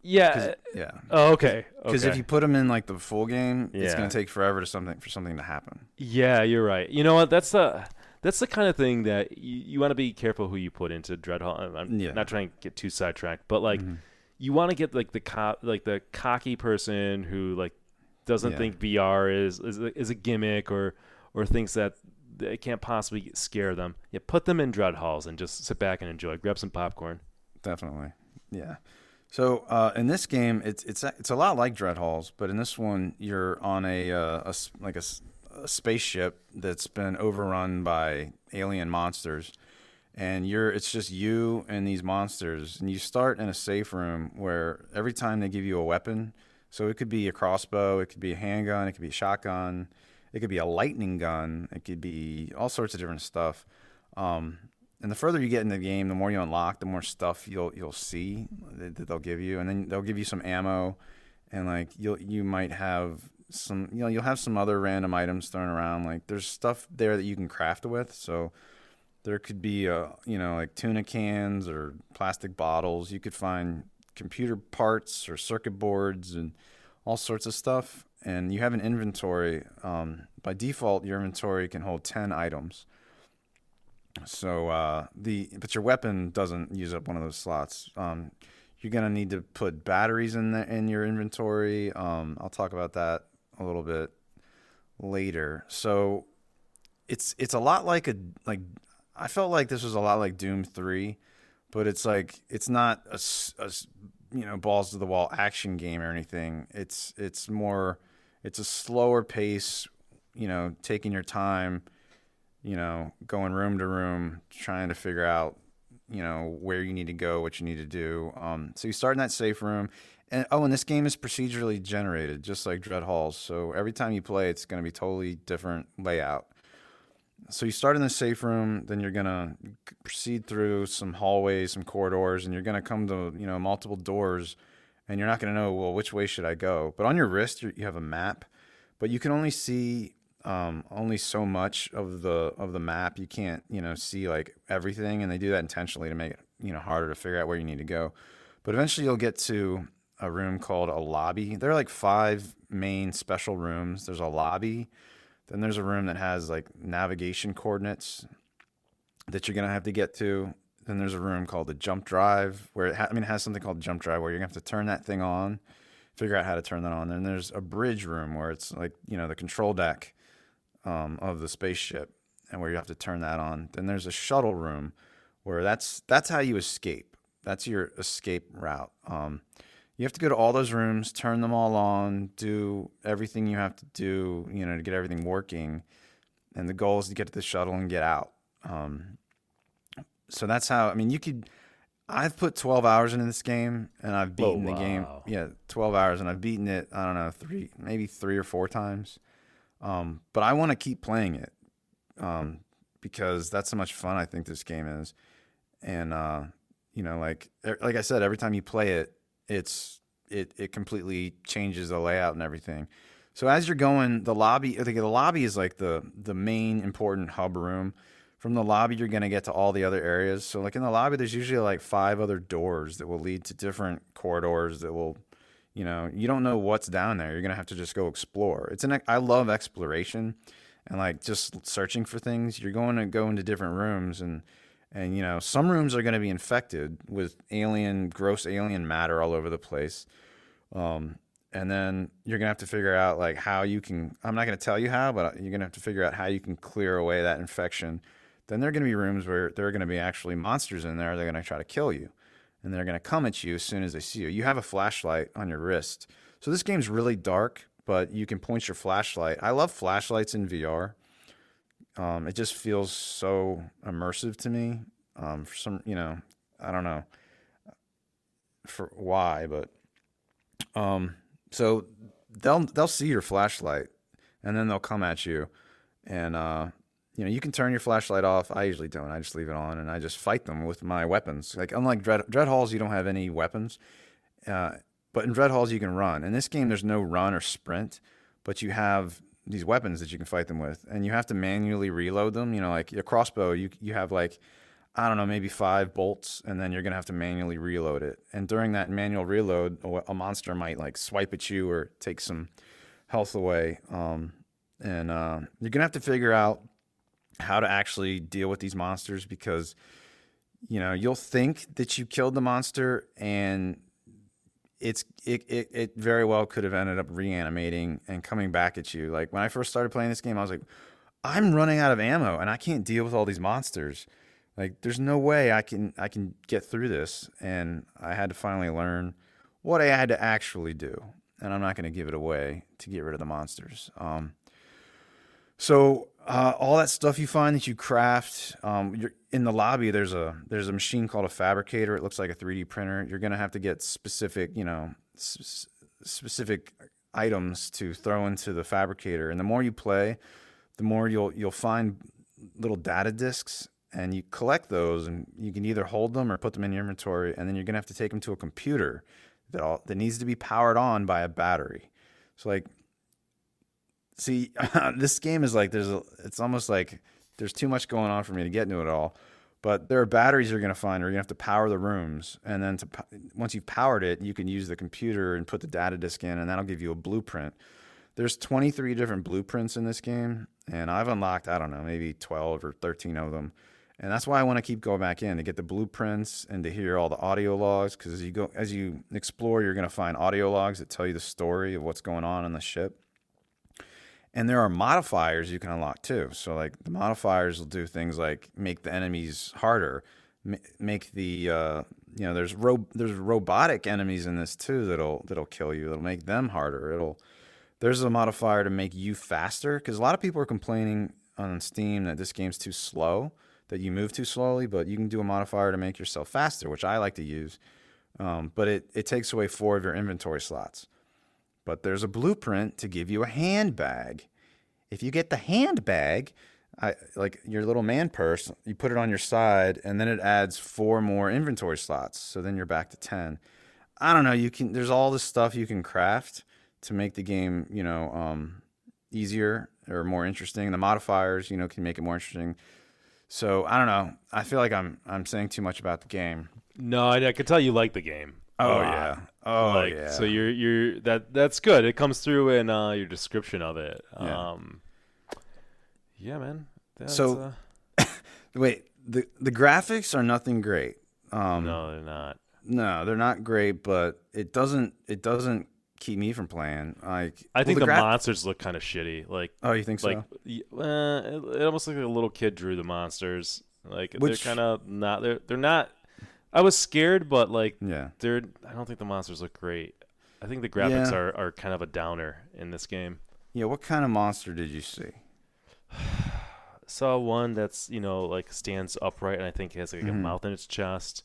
S2: Yeah.
S3: 'Cause- yeah.
S2: Oh, okay.
S3: Because
S2: okay.
S3: if you put them in like the full game, it's gonna take forever to something for something to happen.
S2: Yeah, you're right. You know what? That's the that's the kind of thing that you, you want to be careful who you put into Dreadhall. I'm- I'm
S3: Yeah.
S2: not trying to get too sidetracked, but like
S3: Mhm.
S2: you want to get like the co- like the cocky person who like doesn't
S3: Yeah.
S2: think VR is is a, is a gimmick or or thinks that it can't possibly scare them. Yeah, put them in Dread Halls and just sit back and enjoy. Grab some popcorn.
S3: Definitely. Yeah. So uh, in this game, it's it's it's a lot like Dread Halls, but in this one, you're on a, uh, a like a, a spaceship that's been overrun by alien monsters, and you're it's just you and these monsters, and you start in a safe room where every time they give you a weapon, so it could be a crossbow, it could be a handgun, it could be a shotgun, it could be a lightning gun, it could be all sorts of different stuff. Um, and the further you get in the game, the more you unlock, the more stuff you'll you'll see that, that they'll give you, and then they'll give you some ammo, and like you'll you might have some you know you'll have some other random items thrown around. Like there's stuff there that you can craft with. So there could be uh you know like tuna cans or plastic bottles. You could find computer parts or circuit boards and all sorts of stuff. And you have an inventory. Um, by default, your inventory can hold ten items. So uh, the but your weapon doesn't use up one of those slots. Um, you're gonna need to put batteries in the in your inventory. Um, I'll talk about that a little bit later. So it's it's a lot like a like I felt like this was a lot like Doom Three, but it's like it's not a you know balls to the wall action game or anything. It's it's more it's a slower pace. You know, taking your time you know, going room to room, trying to figure out, you know, where you need to go, what you need to do. Um, so you start in that safe room, and oh, and this game is procedurally generated, just like Dread Halls. So every time you play, it's going to be totally different layout. So you start in the safe room, then you're gonna proceed through some hallways, some corridors, and you're gonna come to you know multiple doors, and you're not gonna know well which way should I go. But on your wrist, you have a map, but you can only see um, only so much of the of the map. You can't you know see like everything, and they do that intentionally to make it you know harder to figure out where you need to go. But eventually, you'll get to a room called a lobby. There are like five main special rooms. There's a lobby, then there's a room that has like navigation coordinates that you're gonna have to get to. Then there's a room called the jump drive where it ha- I mean it has something called jump drive where you're gonna have to turn that thing on, figure out how to turn that on. Then there's a bridge room where it's like you know the control deck um, of the spaceship and where you have to turn that on. Then there's a shuttle room where that's that's how you escape. That's your escape route. Um, you have to go to all those rooms, turn them all on, do everything you have to do, you know, to get everything working. And the goal is to get to the shuttle and get out. Um, so that's how. I mean, you could. I've put 12 hours into this game, and I've
S2: Whoa,
S3: beaten the game. Yeah, 12 hours, and I've beaten it. I don't know, three, maybe three or four times. Um, but I want to keep playing it um, because that's how much fun I think this game is. And uh, you know, like er, like I said, every time you play it, it's it it completely changes the layout and everything. So as you're going, the lobby, I think the lobby is like the the main important hub room. From the lobby, you're going to get to all the other areas. So like in the lobby, there's usually like five other doors that will lead to different corridors that will, you know, you don't know what's down there. You're going to have to just go explore. It's an I love exploration and like just searching for things. You're going to go into different rooms and and you know some rooms are going to be infected with alien, gross alien matter all over the place. Um, and then you're gonna have to figure out like how you can i'm not gonna tell you how but you're gonna have to figure out how you can clear away that infection then there are gonna be rooms where there are gonna be actually monsters in there they're gonna try to kill you and they're gonna come at you as soon as they see you. You have a flashlight on your wrist. So this game's really dark but you can point your flashlight. I love flashlights in vr um, it just feels so immersive to me. Um, for some you know i don't know for why but um, so they'll they'll see your flashlight, and then they'll come at you, and uh, you know you can turn your flashlight off. I usually don't. I just leave it on, and I just fight them with my weapons. Like unlike Dread, Dread Halls, you don't have any weapons, uh, but in Dread Halls you can run. In this game, there's no run or sprint, but you have these weapons that you can fight them with, and you have to manually reload them. You know, like your crossbow, you you have like I don't know, maybe five bolts, and then you're gonna have to manually reload it. And during that manual reload, a monster might like swipe at you or take some health away. Um, and uh, you're gonna have to figure out how to actually deal with these monsters because you know you'll think that you killed the monster and it's it, it, it very well could have ended up reanimating and coming back at you. Like when i first started playing this game i was like i'm running out of ammo and i can't deal with all these monsters. Like there's no way I can I can get through this. And I had to finally learn what I had to actually do. And I'm not going to give it away to get rid of the monsters. Um, so uh, all that stuff you find that you craft, um, you're in the lobby. There's a there's a machine called a fabricator. It looks like a 3D printer. You're gonna have to get specific, you know, specific items to throw into the fabricator. And the more you play, the more you'll you'll find little data disks and you collect those and you can either hold them or put them in your inventory and then you're going to have to take them to a computer that all, that needs to be powered on by a battery so like see this game is like there's a it's almost like there's too much going on for me to get into it all but there are batteries you're going to find or you're going to have to power the rooms and then to once you've powered it you can use the computer and put the data disk in and that'll give you a blueprint there's 23 different blueprints in this game and i've unlocked i don't know maybe 12 or 13 of them and that's why I want to keep going back in to get the blueprints and to hear all the audio logs. Because as you go, as you explore, you're going to find audio logs that tell you the story of what's going on in the ship. And there are modifiers you can unlock too. So like the modifiers will do things like make the enemies harder, make the uh, you know there's ro- there's robotic enemies in this too that'll that'll kill you. It'll make them harder. It'll there's a modifier to make you faster because a lot of people are complaining on Steam that this game's too slow that you move too slowly, but you can do a modifier to make yourself faster, which I like to use. Um, but it, it takes away four of your inventory slots. But there's a blueprint to give you a handbag. If you get the handbag, I, like your little man purse, you put it on your side, and then it adds four more inventory slots. So then you're back to ten. I don't know. You can. There's all this stuff you can craft to make the game, you know, um, easier or more interesting. The modifiers, you know, can make it more interesting. So I don't know. I feel like I'm I'm saying too much about the game.
S2: No, I, I could tell you like the game.
S3: Oh yeah. Oh like, yeah.
S2: So you're you're that that's good. It comes through in uh, your description of it. Yeah. Um, yeah, man.
S3: That's, so uh... wait, the the graphics are nothing great.
S2: Um, no, they're not.
S3: No, they're not great, but it doesn't it doesn't keep me from playing. Like
S2: I think well, the, the monsters look kind of shitty. Like
S3: oh, you think
S2: like,
S3: so?
S2: Uh, it, it almost looks like a little kid drew the monsters. Like Which, they're kind of not. They're they're not. I was scared, but like
S3: yeah,
S2: they're. I don't think the monsters look great. I think the graphics yeah. are are kind of a downer in this game.
S3: Yeah, what kind of monster did you see?
S2: Saw one that's you know like stands upright and I think has like mm-hmm. a mouth in its chest.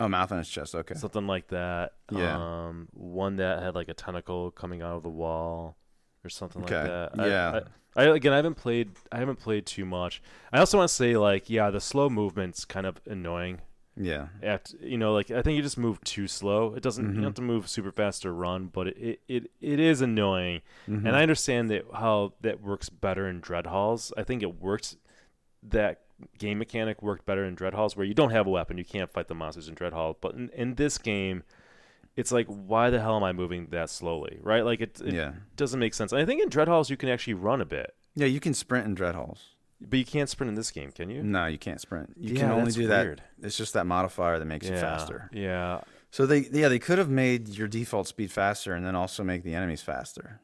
S3: Oh, mouth in its chest. Okay.
S2: Something like that.
S3: Yeah.
S2: Um, one that had like a tentacle coming out of the wall. or something
S3: Okay,
S2: like that. I-
S3: yeah.
S2: I, I, again, I haven't played. I haven't played too much. I also want to say, like, yeah, the slow movement's kind of annoying.
S3: Yeah.
S2: At you know, like, I think you just move too slow. It doesn't. You
S3: Mhm.
S2: don't have to move super fast or run, but it it, it, it is annoying.
S3: Mhm.
S2: And I understand that how that works better in Dread Halls. I think it works. That game mechanic worked better in Dread Halls, where you don't have a weapon, you can't fight the monsters in Dread Hall. But in, in this game, it's like, why the hell am I moving that slowly? Right? Like it, it
S3: yeah.
S2: doesn't make sense. And I think in Dread Halls you can actually run a bit,
S3: Yeah, you can sprint in Dread Halls.
S2: But you can't sprint in this game, can you?
S3: No, you can't sprint. You
S2: Yeah,
S3: can only do
S2: weird.
S3: that. It's just that modifier that makes
S2: yeah,
S3: you faster.
S2: Yeah,
S3: So they yeah they could have made your default speed faster and then also make the enemies faster.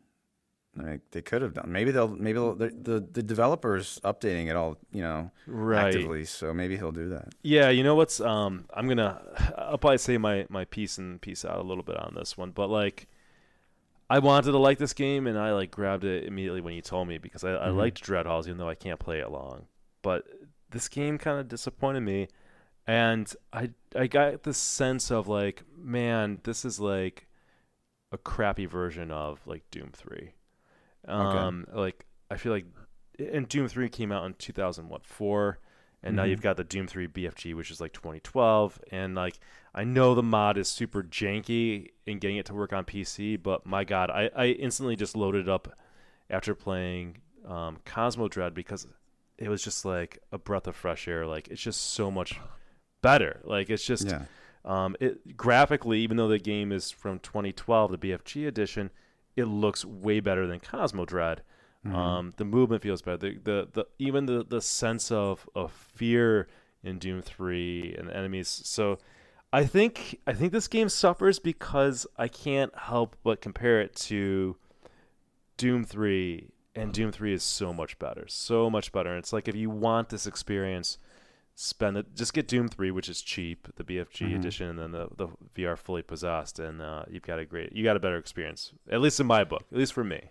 S3: Like they could have done. Maybe they'll maybe they'll, the the the developers updating it all you know
S2: right.
S3: actively. So maybe he'll do that.
S2: Yeah, you know what's um I'm gonna I'll probably say my my piece and piece out a little bit on this one, but like I wanted to like this game and I like grabbed it immediately when you told me because I, I
S3: Mhm.
S2: liked Dread Halls even though I can't play it long. But this game kind of disappointed me and I I got this sense of like man this is like a crappy version of like Doom 3. Um like I feel like and Doom 3 came out in 2000 what 4 and now
S3: Mhm.
S2: you've got the Doom 3 BFG which is like 2012 and like I know the mod is super janky in getting it to work on PC but my god I, I instantly just loaded it up after playing um, Cosmodread because it was just like a breath of fresh air like it's just so much better like it's just
S3: Yeah.
S2: um, it graphically, even though the game is from 2012, the BFG edition, it looks way better than Cosmodread.
S3: Mhm.
S2: Um, the movement feels better. The, the, the even the, the sense of, of fear in Doom 3 and enemies. So I think I think this game suffers because I can't help but compare it to Doom 3 and Doom 3 is so much better. So much better. And it's like if you want this experience spend it just get Doom 3 which is cheap, the BFG
S3: Mhm.
S2: edition and then the, the VR fully possessed and uh, you've got a great you got a better experience. At least in my book, at least for me.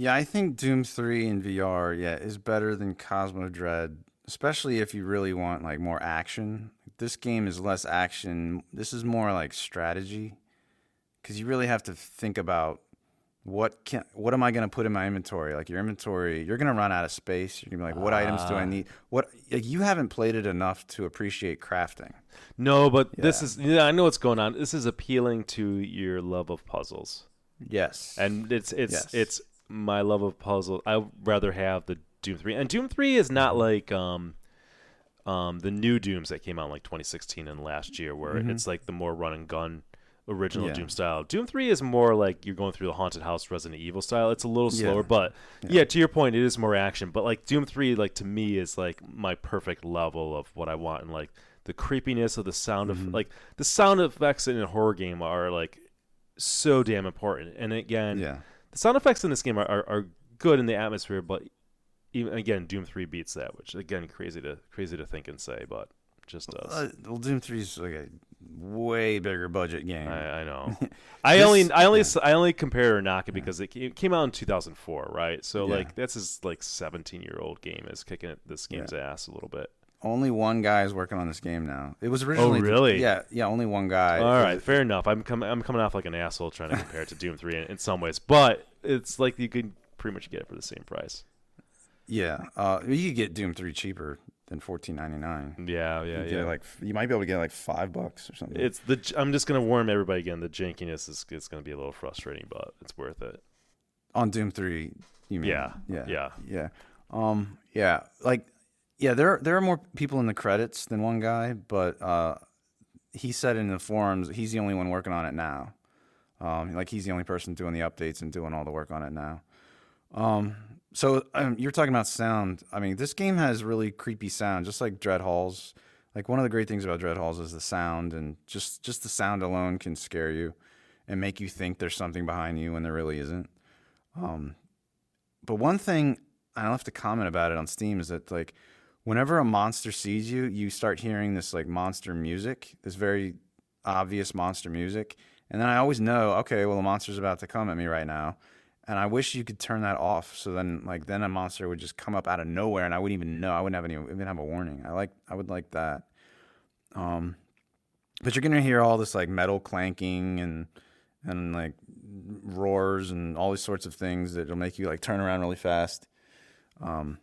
S3: Yeah, I think Doom 3 in VR, yeah, is better than Cosmodread, especially if you really want like more action. This game is less action. This is more like strategy cuz you really have to think about what can what am I going to put in my inventory? Like your inventory, you're going to run out of space. You're going to be like what items do I
S2: Ah.
S3: need? What like, you haven't played it enough to appreciate crafting.
S2: No, but this is yeah, I know what's going on. This is appealing to your love of puzzles.
S3: Yes.
S2: And it's it's
S3: Yes.
S2: it's my love of puzzles. I'd rather have the Doom 3. And Doom 3 is not
S3: Mm-hmm.
S2: like um um the new Dooms that came out in like 2016 and last year where
S3: Mhm.
S2: it's like the more run and gun original
S3: Yeah.
S2: Doom style. Doom 3 is more like you're going through the haunted house Resident Evil style. It's a little
S3: Yeah.
S2: slower, but
S3: Yeah.
S2: yeah. to your point, it is more action. But like Doom 3 like to me is like my perfect level of what I want and like the creepiness of the sound of
S3: Mhm.
S2: like the sound effects in a horror game are like so damn important. And again,
S3: yeah.
S2: The sound effects in this game are, are, are good in the atmosphere, but even again, Doom Three beats that, which again crazy to crazy to think and say, but just does.
S3: Uh, well, Doom 3 is like a way bigger budget game.
S2: I, I know. I only I only
S3: yeah.
S2: I only compare or knock it because it came, it came out in 2004, right? So
S3: Yeah.
S2: like that's his like 17 year old game is kicking this game's ass a little bit.
S3: Only one guy is working on this game now. It was originally
S2: Oh, really?
S3: Yeah, yeah, only one guy.
S2: All right, fair enough. I'm coming I'm coming off like an asshole trying to compare it to Doom Three in, in some ways, but it's like you could pretty much get it for the same price.
S3: Yeah, uh, you could get Doom 3 cheaper than 14.99.
S2: Yeah, yeah,
S3: you
S2: yeah.
S3: like you might be able to get like 5 bucks or something.
S2: It's the. I'm just gonna warn everybody again. The jankiness is, is gonna be a little frustrating, but it's worth it.
S3: on Doom 3, you mean?
S2: Yeah,
S3: Yeah.
S2: yeah.
S3: Yeah. Um yeah, like yeah, there there are more people in the credits than one guy, but uh he said in the forums he's the only one working on it now. Um like he's the only person doing the updates and doing all the work on it now. Um so um, you're talking about sound. I mean, this game has really creepy sound, just like Dread Halls. Like one of the great things about Dread Halls is the sound, and just just the sound alone can scare you and make you think there's something behind you when there really isn't. Um, but one thing I left a comment about it on Steam is that like whenever a monster sees you, you start hearing this like monster music, this very obvious monster music, and then I always know, okay, well the monster's about to come at me right now. And I wish you could turn that off, so then like then a monster would just come up out of nowhere, and I wouldn't even know. I wouldn't have any even have a warning. I like I would like that. Um, but you're gonna hear all this like metal clanking and and like roars and all these sorts of things that'll make you like turn around really fast. Um,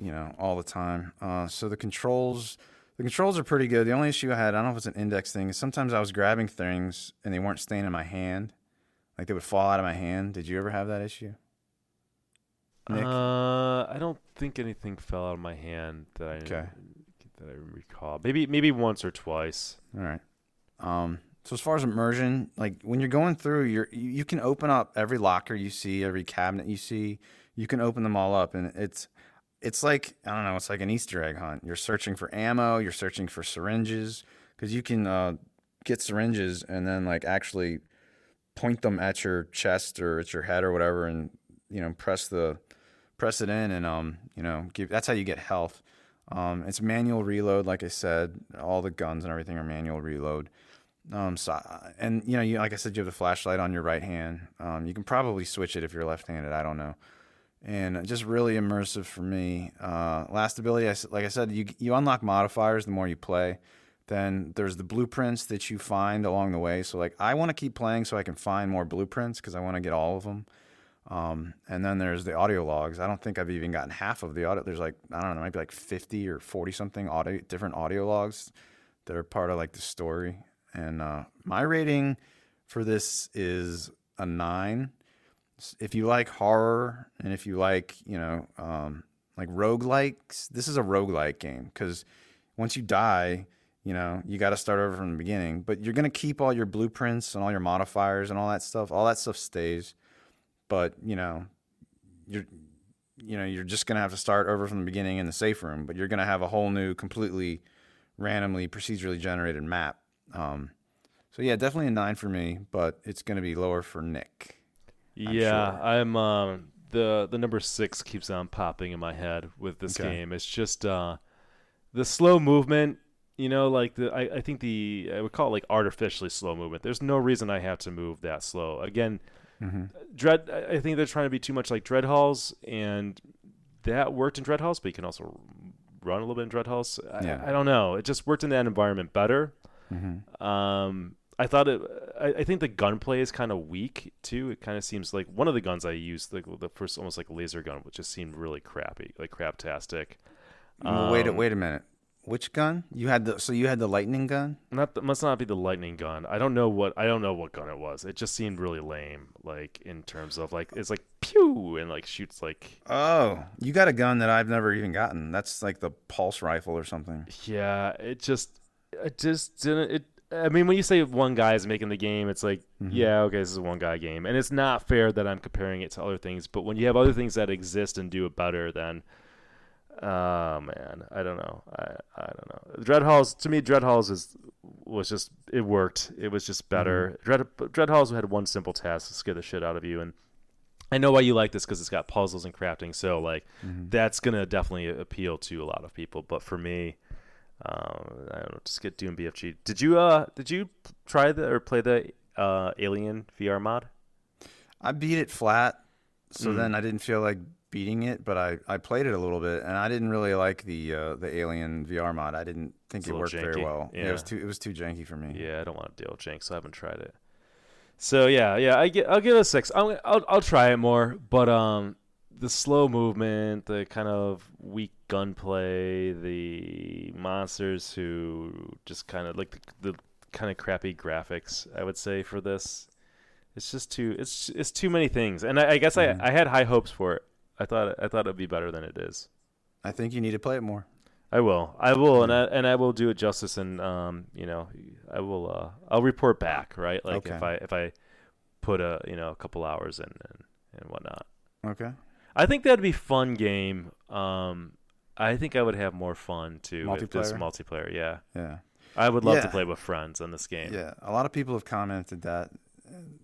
S3: you know, all the time. Uh, so the controls, the controls are pretty good. The only issue I had, I don't know if it's an index thing, is sometimes I was grabbing things and they weren't staying in my hand, like they would fall out of my hand. Did you ever have that issue?
S2: Nick? Uh, I don't think anything fell out of my hand that I
S3: Okay.
S2: that I recall. Maybe maybe once or twice.
S3: All right. Um, so as far as immersion, like when you're going through, you're, you you can open up every locker you see, every cabinet you see. You can open them all up, and it's it's like I don't know, it's like an Easter egg hunt. You're searching for ammo, you're searching for syringes because you can uh, get syringes and then like actually point them at your chest or at your head or whatever, and you know press the press it in, and um you know give that's how you get health. Um, it's manual reload, like I said. All the guns and everything are manual reload. Um, so and you know, you like I said, you have the flashlight on your right hand. Um, you can probably switch it if you're left-handed. I don't know. And just really immersive for me. Uh, lastability, like I said, you you unlock modifiers the more you play. Then there's the blueprints that you find along the way. So like, I want to keep playing so I can find more blueprints because I want to get all of them. Um, and then there's the audio logs. I don't think I've even gotten half of the audio. There's like I don't know, there might be like 50 or 40 something audio different audio logs that are part of like the story. And uh, my rating for this is a nine. If you like horror and if you like, you know, um, like roguelikes, this is a roguelike game because once you die, you know, you got to start over from the beginning. But you're going to keep all your blueprints and all your modifiers and all that stuff. All that stuff stays but you know you're you know you're just going to have to start over from the beginning in the safe room but you're going to have a whole new completely randomly procedurally generated map um, so yeah definitely a nine for me but it's going to be lower for nick
S2: yeah,
S3: sure.
S2: I'm um the the number 6 keeps on popping in my head with this
S3: Okay.
S2: game. It's just uh the slow movement, you know, like the I, I think the I would call it like artificially slow movement. There's no reason I have to move that slow. Again,
S3: mm-hmm.
S2: Dread I I think they're trying to be too much like Dread Halls and that worked in Dread Halls, but you can also run a little bit in Dread Halls. I,
S3: Yeah.
S2: I don't know. It just worked in that environment better.
S3: Mm-hmm.
S2: Um, I thought it. I, I think the gunplay is kind of weak too. It kind of seems like one of the guns I used, the, the first almost like laser gun, which just seemed really crappy, like craptastic.
S3: wait a
S2: Um,
S3: wait a minute which gun you had the so you had the lightning gun
S2: Not the, must not be the lightning gun. I don't know what I don't know what gun it was. It just seemed really lame, like in terms of like it's like pew and like shoots like
S3: oh you got a gun that i've never even gotten that's like the pulse rifle or something
S2: yeah. It just it just didn't. It I mean, when you say one guy is making the game, it's like
S3: Mhm.
S2: yeah, okay, this is a one guy game, and it's not fair that I'm comparing it to other things. But when you have other things that exist and do it better, then oh man, I don't know. I I don't know. Dread Halls to me, Dread Halls is was just it worked. It was just better. Dread Dread Halls had one simple task to scare the shit out of you, and I know why you like this because it's got puzzles and crafting. So like
S3: Mhm.
S2: that's gonna definitely appeal to a lot of people. But for me, um, I don't know, just get Doom BFG. Did you uh did you try the or play the uh Alien VR mod?
S3: I beat it flat, so
S2: Mhm.
S3: then I didn't feel like beating it, but I, I played it a little bit, and I didn't really like the uh, the Alien VR mod. I didn't think
S2: It's
S3: it worked very
S2: janky.
S3: yeah. it was too it was too janky for me.
S2: Yeah, I don't want to deal with Jinx, so I haven't tried it. So yeah, yeah, I get I'll give it a six. I'll I'll, I'll try it more, but um, the slow movement, the kind of weak gunplay, the monsters who just kind of like the, the kind of crappy graphics, I would say for this. It's just too it's it's too many things, and I, I guess
S3: Mhm.
S2: I I had high hopes for it. I thought I thought it'd be better than it is.
S3: I think you need to play it more.
S2: I will. I will, and I and I will do it justice, and um, you know, I will. Uh, I'll report back, right? Like if I if I put a you know a couple hours in and and whatnot.
S3: Okay.
S2: I think that'd be fun game. Um, I think I would have more fun too if this
S3: Multiplayer?
S2: multiplayer. Yeah,
S3: Yeah.
S2: I would love to play with friends on this game.
S3: Yeah. A lot of people have commented that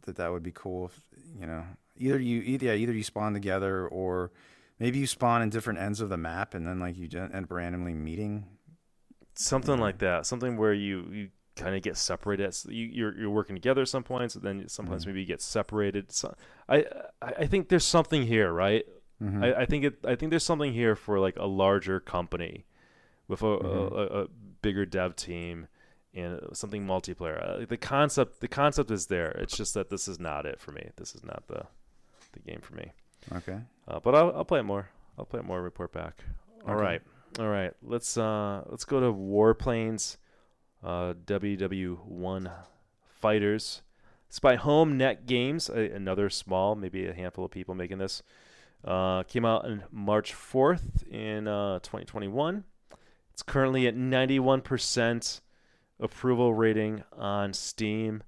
S3: that that would be cool. If, you know, either you either, yeah either you spawn together or maybe you spawn in different ends of the map and then like you end up randomly meeting.
S2: Something
S3: Yeah.
S2: like that. Something where you you kind of get separated. So you, you're you're working together at some points, and then sometimes
S3: Mhm.
S2: maybe you get separated. So I I I think there's something here, right?
S3: Mhm.
S2: I, I think it. I think there's something here for like a larger company with a,
S3: Mhm.
S2: a, a, a bigger dev team, and something multiplayer. Uh, the concept the concept is there. It's just that this is not it for me. This is not the the game for me.
S3: Okay.
S2: Uh, but I'll, I'll play it more. I'll play it more. Report back. All
S3: Okay.
S2: right, all right. Let's uh let's go to Warplanes, uh, WW1 Fighters. It's by Home Net Games, a, another small, maybe a handful of people making this. Uh, came out on March 4th in uh, 2021. It's currently at 91% approval rating on Steam,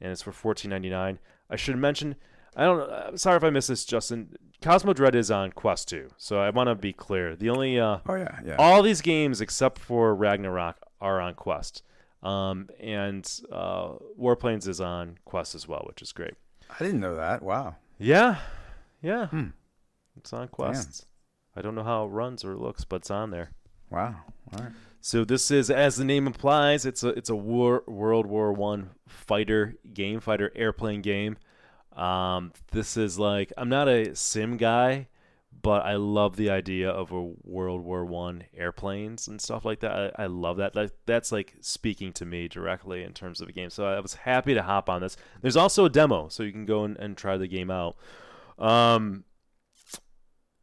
S2: and it's for 14.99. I should mention, I don't. Uh, sorry if I missed this, Justin. Cosmodread is on Quest 2, so I want to be clear. The only uh,
S3: Oh yeah, yeah.
S2: all these games except for Ragnarock are on Quest, um, and uh, Warplanes is on Quest as well, which is great.
S3: I didn't know that. Wow.
S2: Yeah, yeah,
S3: Hmm.
S2: It's on Quest. I don't know how it runs or looks, but it's on there.
S3: Wow. All right.
S2: So this is, as the name implies, it's a it's a war World War One fighter game, fighter airplane game. Um, this is like I'm not a sim guy, but I love the idea of a World War One airplanes and stuff like that. I, I love that. that. That's like speaking to me directly in terms of a game. So I was happy to hop on this. There's also a demo, so you can go and, and try the game out. Um,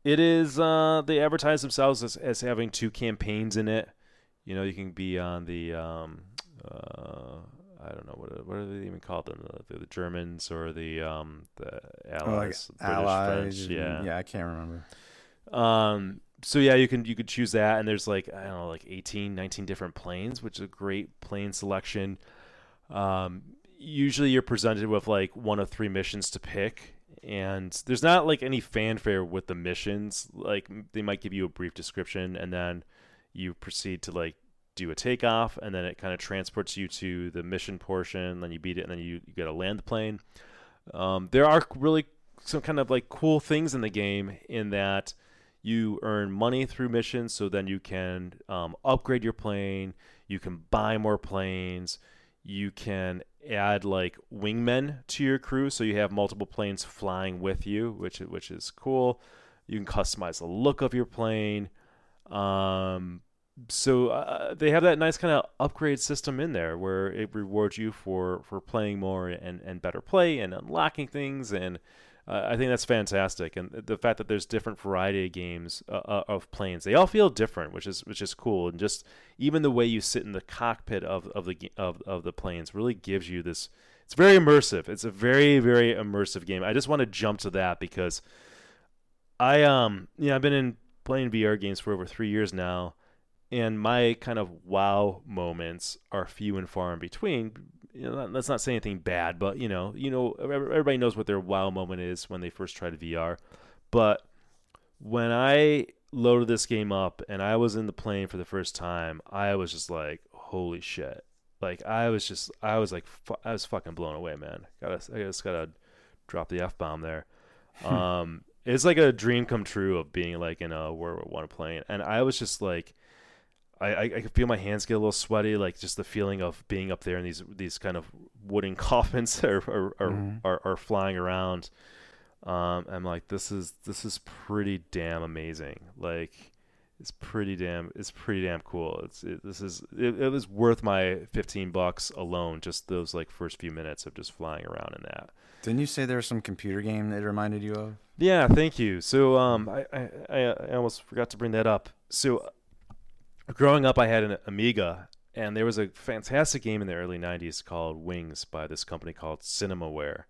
S2: it is uh, they advertise themselves as, as having two campaigns in it. You know, you can be on the um, uh, I don't know what what are they even called them the, the Germans or the um, the
S3: Oh, like
S2: Allies, British,
S3: allies.
S2: French, yeah.
S3: Yeah, I can't remember.
S2: Um, so yeah, you can you could choose that, and there's like I don't know, like 18, 19 different planes, which is a great plane selection. Um, usually you're presented with like one of three missions to pick, and there's not like any fanfare with the missions. Like they might give you a brief description, and then you proceed to like do a takeoff, and then it kind of transports you to the mission portion. Then you beat it, and then you, you got to land the plane. Um, there are really some kind of like cool things in the game in that you earn money through missions, so then you can um, upgrade your plane. You can buy more planes. You can add like wingmen to your crew, so you have multiple planes flying with you, which which is cool. You can customize the look of your plane. Um, so uh, they have that nice kind of upgrade system in there where it rewards you for for playing more and and better play and unlocking things and uh, I think that's fantastic. And the fact that there's different variety of games uh, uh, of planes they all feel different which is which is cool. And just even the way you sit in the cockpit of of the of of the planes really gives you this it's very immersive. It's a very very immersive game. I just want to jump to that because I um yeah I've been in playing VR games for over 3 years now and my kind of wow moments are few and far in between. You know, let's not say anything bad, but you know, you know, everybody knows what their wow moment is when they first tried VR. But when I loaded this game up and I was in the plane for the first time, I was just like, "Holy shit!" Like I was just, I was like, fu- I was fucking blown away, man. Gotta, I just gotta drop the f bomb there. um, it's like a dream come true of being like in a World War One plane, and I was just like. I, I, feel my hands get a little sweaty, like just the feeling of being up there in these these kind of wooden coffins are are, are,
S3: Mhm.
S2: are, are flying around. Um, I'm like, this is this is pretty damn amazing. Like, it's pretty damn it's pretty damn cool. It's it, this is it, it was worth my 15 bucks alone. Just those like first few minutes of just flying around in that.
S3: Didn't you say there was some computer game that it reminded you of?
S2: Yeah, thank you. So um, I, I, I I almost forgot to bring that up. So growing up, I had an Amiga, and there was a fantastic game in the early '90s called Wings by this company called Cinemaware,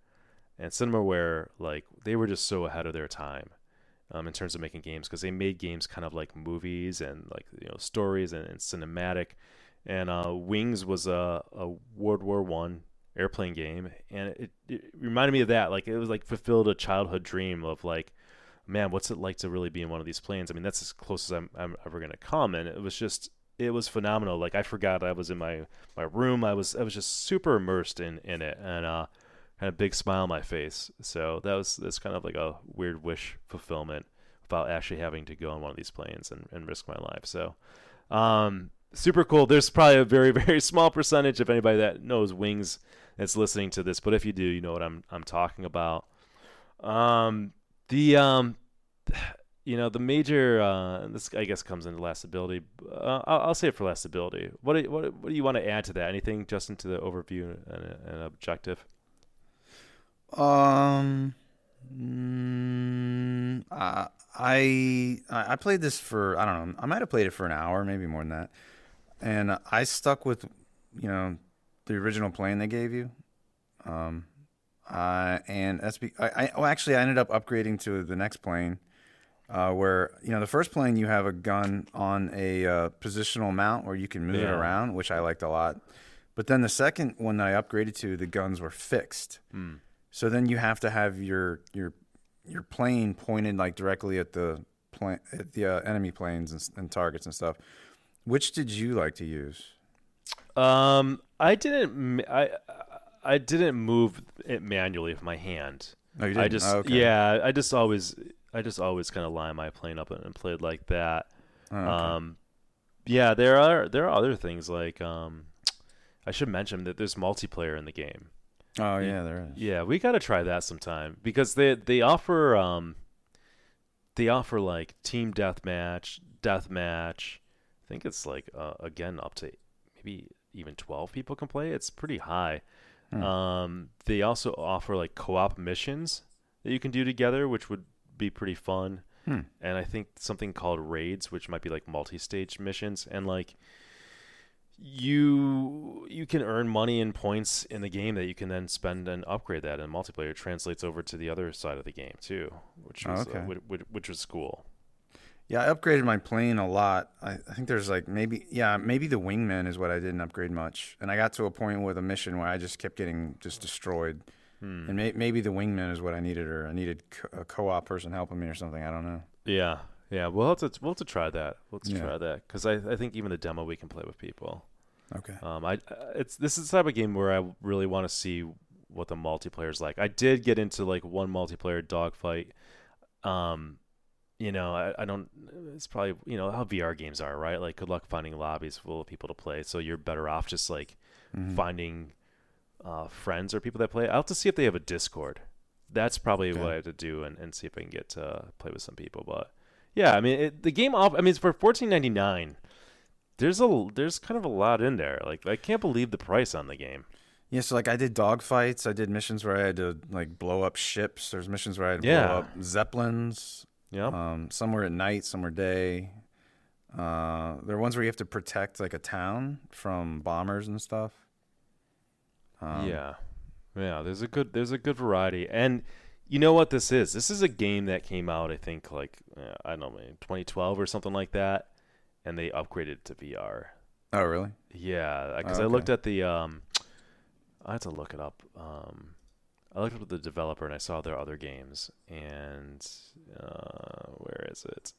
S2: and Cinemaware like they were just so ahead of their time. Um, in terms of making games, because they made games kind of like movies and like you know stories and, and cinematic. And uh, Wings was a, a World War One airplane game, and it, it reminded me of that. Like it was like fulfilled a childhood dream of like, man, what's it like to really be in one of these planes? I mean, that's as close as I'm, I'm ever gonna come, and it was just it was phenomenal. Like I forgot I was in my my room. I was I was just super immersed in in it, and uh, had a big smile on my face. So that was that's kind of like a weird wish fulfillment without actually having to go on one of these planes and, and risk my life. So. Um, super cool. There's probably a very very small percentage of anybody that knows wings that's listening to this, but if you do, you know what I'm I'm talking about. Um, the um, you know the major uh, this I guess comes into lastability. Uh, I'll, I'll say it for lastability. What do, what what do you want to add to that? Anything, Justin, to the overview and, and objective?
S3: Um, mm, I, I played this for I don't know. I might have played it for an hour, maybe more than that, and I stuck with you know the original plane they gave you. Um, uh, and that's be, I, I well actually I ended up upgrading to the next plane, uh, where you know the first plane you have a gun on a uh, positional mount where you can move it around, which I liked a lot. But then the second one that I upgraded to, the guns were fixed.
S2: Hmm.
S3: So then you have to have your your your plane pointed like directly at the plane at the uh, enemy planes and, and targets and stuff. Which did you like to use?
S2: Um, I didn't. I I didn't move it manually with my hand.
S3: Oh, you
S2: I
S3: didn't?
S2: just
S3: Oh, okay.
S2: yeah. I just always I just always kind of line my plane up and, and played like that.
S3: Oh, okay.
S2: Um, yeah, there are there are other things like um, I should mention that there's multiplayer in the game.
S3: oh yeah, there is.
S2: Yeah, we got to try that sometime because they they offer um they offer like team deathmatch, deathmatch. I think it's like uh, again up to maybe even 12 people can play. It's pretty high.
S3: Hmm.
S2: Um they also offer like co-op missions that you can do together which would be pretty fun.
S3: Hmm.
S2: And I think something called raids which might be like multi-stage missions and like you you can earn money and points in the game that you can then spend and upgrade that and multiplayer translates over to the other side of the game too which
S3: Oh,
S2: was
S3: okay.
S2: uh, which, which, which was cool
S3: Yeah, I upgraded my plane a lot. I, I think there's like maybe yeah maybe the wingman is what I didn't upgrade much, and I got to a point with a mission where I just kept getting just destroyed,
S2: Hmm.
S3: and may, maybe the wingman is what I needed, or I needed co- a co-op person helping me or something. I don't know.
S2: yeah yeah we'll have to we'll have to try that we'll to
S3: Yeah.
S2: try that because I, I think even the demo we can play with people
S3: Okay.
S2: um I it's this is the type of game where I really want to see what the multiplayer is like I did get into like one multiplayer dogfight um you know, I, I don't. It's probably you know how VR games are, right? Like, good luck finding lobbies full of people to play. So you're better off just like
S3: Mhm.
S2: finding uh, friends or people that play. I'll have to see if they have a Discord. That's probably what I have to do and, and see if I can get to play with some people. But yeah, I mean, it, the game off. I mean, it's for fourteen ninety nine. There's a there's kind of a lot in there. Like, I can't believe the price on the game.
S3: Yeah, so like I did dogfights. I did missions where I had to like blow up ships. There's missions where I had to
S2: Yeah.
S3: blow up zeppelins.
S2: Yeah,
S3: Um, some were at night, some were day. Uh, there are ones where you have to protect like a town from bombers and stuff. Um,
S2: yeah, yeah. There's a good there's a good variety, and you know what this is? This is a game that came out, I think, like uh, I don't know, maybe 2012 or something like that, and they upgraded to VR.
S3: Oh, really?
S2: Yeah, because
S3: Oh,
S2: I looked at the um, I had to look it up. Um, I looked up the developer and I saw their other games, and uh, where is it?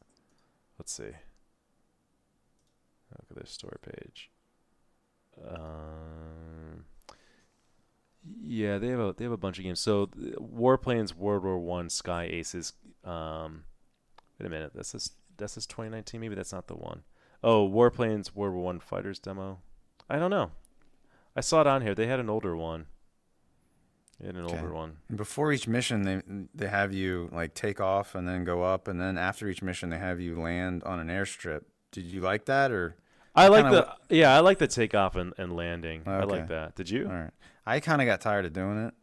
S2: Let's see. Look at their store page. Um, yeah, they have a they have a bunch of games. So Warplanes, World War One, Sky Aces. Um, wait a minute, this is this is 2019. Maybe that's not the one. Oh, Warplanes, World War One Fighters demo. I don't know. I saw it on here. They had an older one. Had an
S3: Okay.
S2: older one.
S3: Before each mission, they they have you like take off and then go up, and then after each mission, they have you land on an airstrip. Did you like that or?
S2: I like
S3: kinda
S2: the yeah, I like the takeoff and, and landing. I like that. Did you?
S3: All right. I kind of got tired of doing it.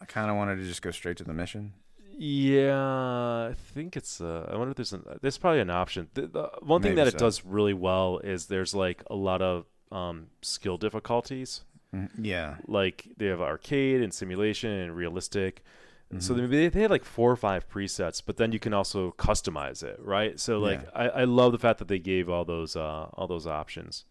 S3: I kind of wanted to just go straight to the mission.
S2: Yeah, I think it's. Uh, I wonder if there's an. There's probably an option. The, the one thing
S3: Maybe
S2: that it does really well is there's like a lot of um, skill difficulties.
S3: Mhm. Yeah.
S2: Like they have arcade and simulation and realistic. So
S3: Mhm.
S2: they, they had like four or five presets, but then you can also customize it, right? So like
S3: Yeah.
S2: I, I love the fact that they gave all those uh, all those options.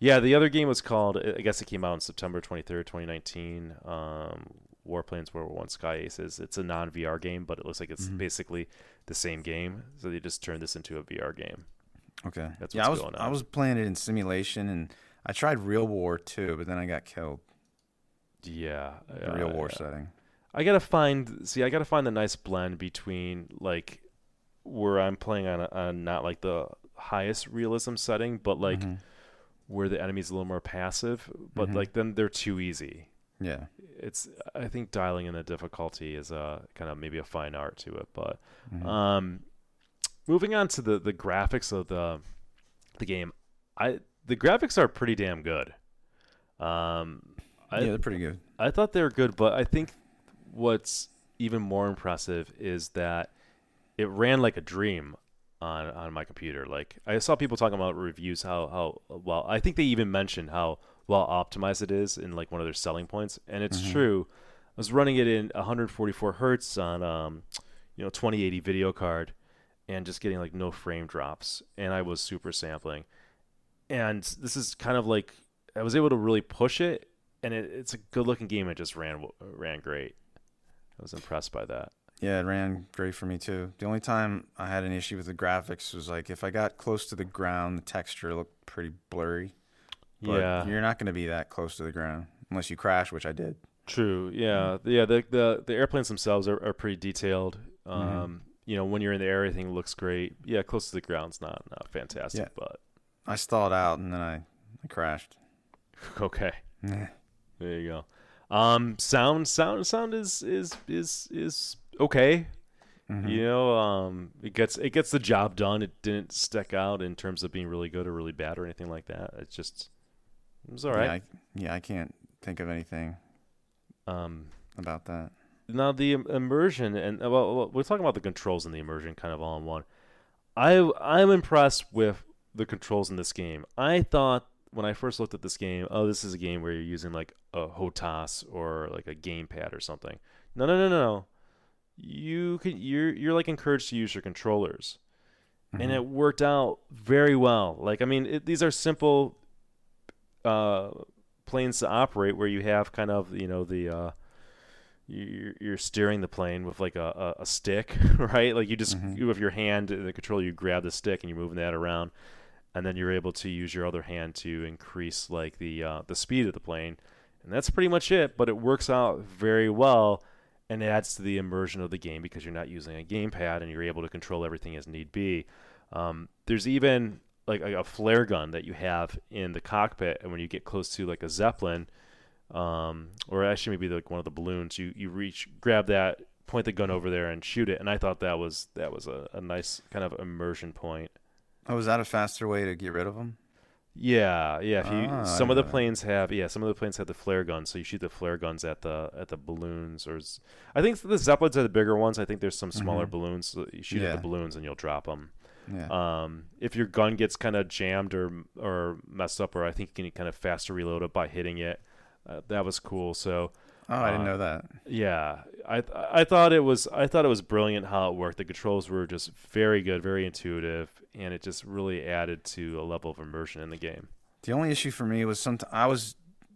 S2: Yeah, the other game was called. I guess it came out on September twenty third, twenty nineteen. Um, Warplanes World War One Sky Aces. It's a non VR game, but it looks like it's
S3: Mhm.
S2: basically the same game. So they just turned this into a VR game.
S3: Okay.
S2: That's
S3: yeah, I was I was playing it in simulation, and I tried Real War too, but then I got killed.
S2: Yeah,
S3: The Real
S2: uh,
S3: War setting.
S2: I gotta find. See, I gotta find the nice blend between like where I'm playing on, a, on not like the highest realism setting, but like
S3: Mhm.
S2: where the enemy's a little more passive. But
S3: Mhm.
S2: like then they're too easy.
S3: Yeah.
S2: It's I think dialing in the difficulty is a kind of maybe a fine art to it, but
S3: Mhm.
S2: um, moving on to the the graphics of the the game, I the graphics are pretty damn good. Um, I,
S3: yeah, they're pretty good.
S2: I thought they were good, but I think what's even more impressive is that it ran like a dream on on my computer. Like I saw people talking about reviews how how well I think they even mentioned how well optimized it is in like one of their selling points, and it's
S3: Mhm.
S2: true. I was running it in 144 hertz on um, you know 2080 video card, and just getting like no frame drops, and I was super sampling, and this is kind of like I was able to really push it, and it, it's a good looking game. It just ran ran great. I was impressed by that.
S3: Yeah, it ran great for me too. The only time I had an issue with the graphics was like if I got close to the ground, the texture looked pretty blurry. But
S2: yeah,
S3: you're not going to be that close to the ground unless you crash, which I did.
S2: True. Yeah. Yeah. The the, the airplanes themselves are, are pretty detailed. Um, You know, when you're in the air, everything looks great. Yeah, close to the ground's not not fantastic,
S3: Yeah.
S2: but
S3: I stalled out and then I, I crashed.
S2: okay. There you go. Um, sound sound sound is is is is okay.
S3: Mhm.
S2: You know, um, it gets it gets the job done. It didn't stick out in terms of being really good or really bad or anything like that. It's just it was all
S3: Yeah. I, yeah, I can't think of anything
S2: Um,
S3: about that.
S2: now the immersion and well, we're talking about the controls and the immersion kind of all in one. I I'm impressed with the controls in this game. I thought when I first looked at this game, oh, this is a game where you're using like a HOTAS or like a gamepad or something. No, no, no, no, no. You can you're you're like encouraged to use your controllers, and
S3: Mhm.
S2: it worked out very well. Like I mean, it, these are simple uh, planes to operate where you have kind of you know the uh, you're, you're steering the plane with like a, a, a stick, right? Like you just
S3: Mhm.
S2: you have your hand in the controller, you grab the stick and you're moving that around, and then you're able to use your other hand to increase like the uh, the speed of the plane, and that's pretty much it. But it works out very well and adds to the immersion of the game because you're not using a gamepad and you're able to control everything as need be. Um, there's even like a, a flare gun that you have in the cockpit, and when you get close to like a zeppelin, um, or actually maybe like one of the balloons, you you reach, grab that, point the gun over there, and shoot it. And I thought that was that was a, a nice kind of immersion point.
S3: Oh, is that a faster way to get rid of them?
S2: Yeah, yeah. If you
S3: Ah,
S2: some of the planes have yeah, some of the planes have the flare guns, so you shoot the flare guns at the at the balloons, or I think the zeppelins are the bigger ones. I think there's some smaller
S3: Mhm.
S2: balloons. So you shoot at the balloons and you'll drop them.
S3: Yeah.
S2: Um, if your gun gets kind of jammed or or messed up, or I think you can kind of faster reload it by hitting it. Uh, that was cool. So
S3: oh, I didn't
S2: uh,
S3: know that.
S2: yeah, I I thought it was I thought it was brilliant how it worked. The controls were just very good, very intuitive, and it just really added to a level of immersion in the game.
S3: The only issue for me was some. I was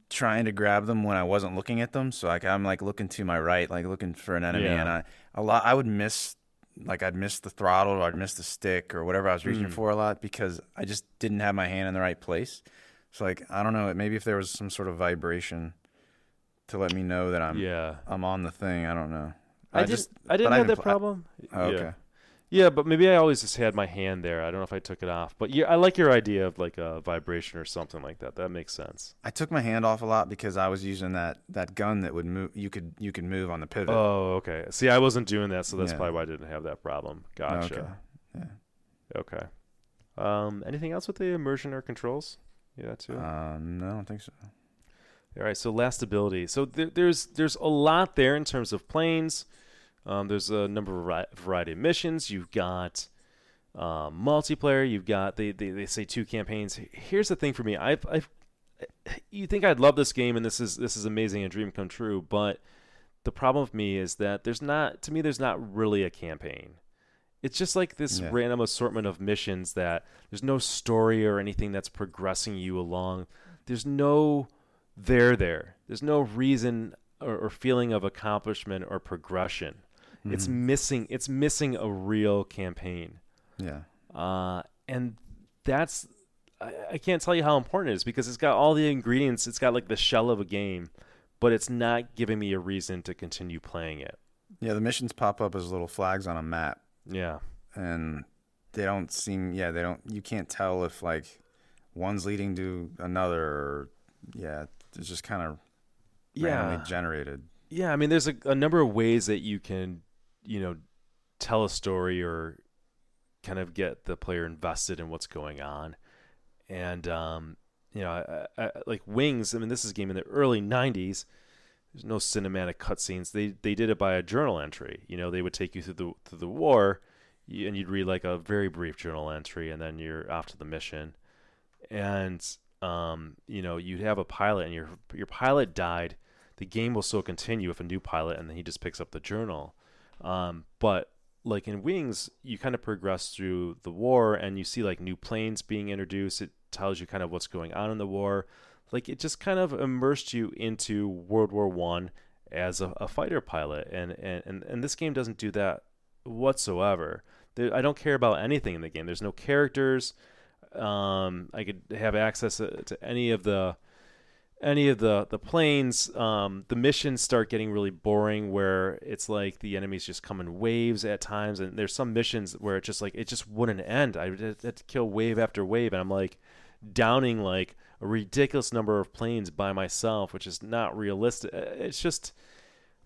S3: trying to grab them when I wasn't looking at them, so like I'm like looking to my right, like looking for an enemy,
S2: Yeah.
S3: and I a lot I would miss, like I'd miss the throttle or I'd miss the stick or whatever I was reaching
S2: Mm.
S3: for a lot because I just didn't have my hand in the right place. So like I don't know, maybe if there was some sort of vibration to let me know that I'm
S2: yeah,
S3: I'm on the thing. I don't know.
S2: I,
S3: I just-
S2: I didn't
S3: I
S2: have that
S3: didn't pl- I-
S2: problem.
S3: Oh,
S2: yeah.
S3: okay.
S2: Yeah, but maybe I always just had my hand there. I don't know if I took it off, but yeah, I like your idea of like a vibration or something like that. That makes sense.
S3: I took my hand off a lot because I was using that that gun that would move. You could you could move on the pivot.
S2: Oh, okay. See, I wasn't doing that, so that's
S3: Yeah.
S2: probably why I didn't have that problem. Gotcha.
S3: okay.
S2: Okay. Um, anything else with the immersion or controls? Yeah, too.
S3: Uh, no, I don't think so.
S2: All right, so lastability. So there, there's there's a lot there in terms of planes. Um, there's a number of variety of missions. You've got um, multiplayer. You've got they, they they say two campaigns. Here's the thing for me. I've I've you think I'd love this game and this is this is amazing and dream come true, but the problem with me is that there's not to me there's not really a campaign. It's just like this
S3: Yeah.
S2: random assortment of missions that there's no story or anything that's progressing you along. There's no there there. There's no reason or, or feeling of accomplishment or progression. It's
S3: Mhm.
S2: missing. It's missing a real campaign,
S3: yeah.
S2: uh, and that's I, I can't tell you how important it is because it's got all the ingredients. It's got like the shell of a game, but it's not giving me a reason to continue playing it.
S3: Yeah, the missions pop up as little flags on a map,
S2: Yeah,
S3: and they don't seem. Yeah, they don't. You can't tell if like one's leading to another. Or, yeah, it's just kind of randomly
S2: yeah,
S3: generated.
S2: yeah. I mean, there's a, a number of ways that you can, you know, tell a story or kind of get the player invested in what's going on. And um, you know, I, I, like Wings. I mean, this is a game in the early '90s. There's no cinematic cutscenes. They they did it by a journal entry. You know, they would take you through the through the war, and you'd read like a very brief journal entry, and then you're off to the mission. And um, you know, you'd have a pilot, and your your pilot died. The game will still continue with a new pilot, and then he just picks up the journal. Um, but like in Wings, you kind of progress through the war, and you see like new planes being introduced. It tells you kind of what's going on in the war. Like it just kind of immersed you into World War One as a, a, fighter pilot, and, and and and this game doesn't do that whatsoever. There, I don't care about anything in the game. There's no characters. Um, I could have access to, to any of the any of the the planes um, the missions start getting really boring where it's like the enemies just come in waves at times. And there's some missions where it just like it just wouldn't end. I had to kill wave after wave. And i'm like downing like a ridiculous number of planes by myself which is not realistic. Uh, it's just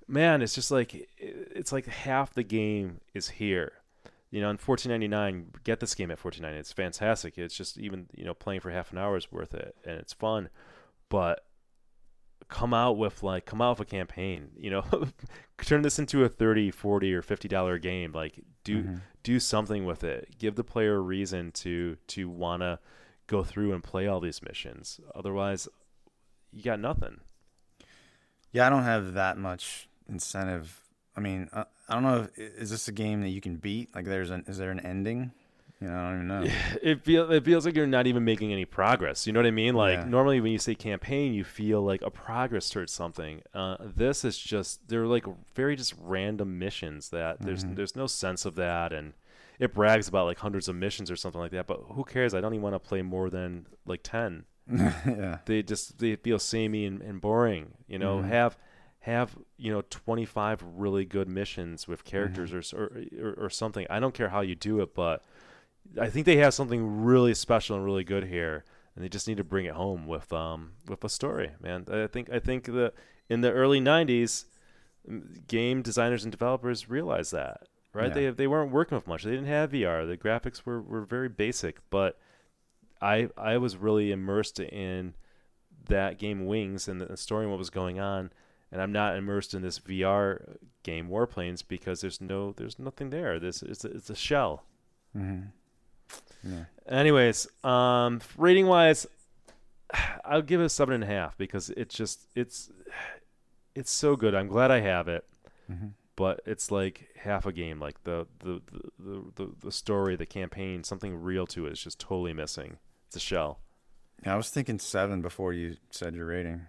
S2: man it's just like it's like half the game is here. You know, in 14.99, get this game at 14.99. It's fantastic. It's just even you know playing for half an hour is worth it, and it's fun but come out with like come out with a campaign you know? Turn this into a 30 40 or 50 dollar game like do mm-hmm. do something with it. Give the player a reason to to want to go through and play all these missions. Otherwise you got nothing.
S3: Yeah i don't have that much incentive. I mean i, I don't know if, is this a game that you can beat? Like there's an is there an ending you know, I don't even know.
S2: It feels it feels like you're not even making any progress. You know what I mean? Like yeah. normally when you say campaign, you feel like a progress towards something. Uh, this is just they're like very just random missions that there's mm-hmm. there's no sense of that, and it brags about like hundreds of missions or something like that. But who cares? I don't even want to play more than like ten. yeah. They just they feel samey and, and boring. You know, mm-hmm. have have you know 25 really good missions with characters mm-hmm. or, or or something. I don't care how you do it, but I think they have something really special and really good here, and they just need to bring it home with um with a story, man. I think I think that in the early '90s, game designers and developers realized that, right? Yeah. They they weren't working with much. They didn't have VR. The graphics were were very basic, but I I was really immersed in that game Wings and the story and what was going on and I'm not immersed in this VR game Warplanes because there's no there's nothing there. This it's a, it's a shell. Mm-hmm. Yeah. Anyways, um, rating wise, I'll give it a seven and a half because it's just it's it's so good. I'm glad I have it, mm-hmm. but it's like half a game. Like the the, the the the story, the campaign, something real to it is just totally missing. It's a shell.
S3: Yeah, I was thinking seven before you said your rating,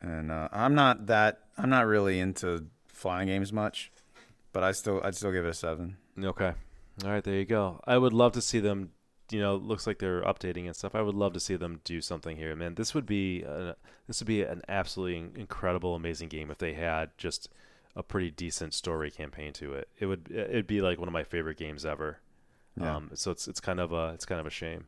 S3: and uh, I'm not that I'm not really into flying games much, but I still I'd still give it a seven.
S2: Okay. All right, there you go. I would love to see them. You know, looks like they're updating and stuff. I would love to see them do something here, man. This would be a, this would be an absolutely incredible, amazing game if they had just a pretty decent story campaign to it. It would it'd be like one of my favorite games ever. Yeah. Um, so it's it's kind of a it's kind of a shame.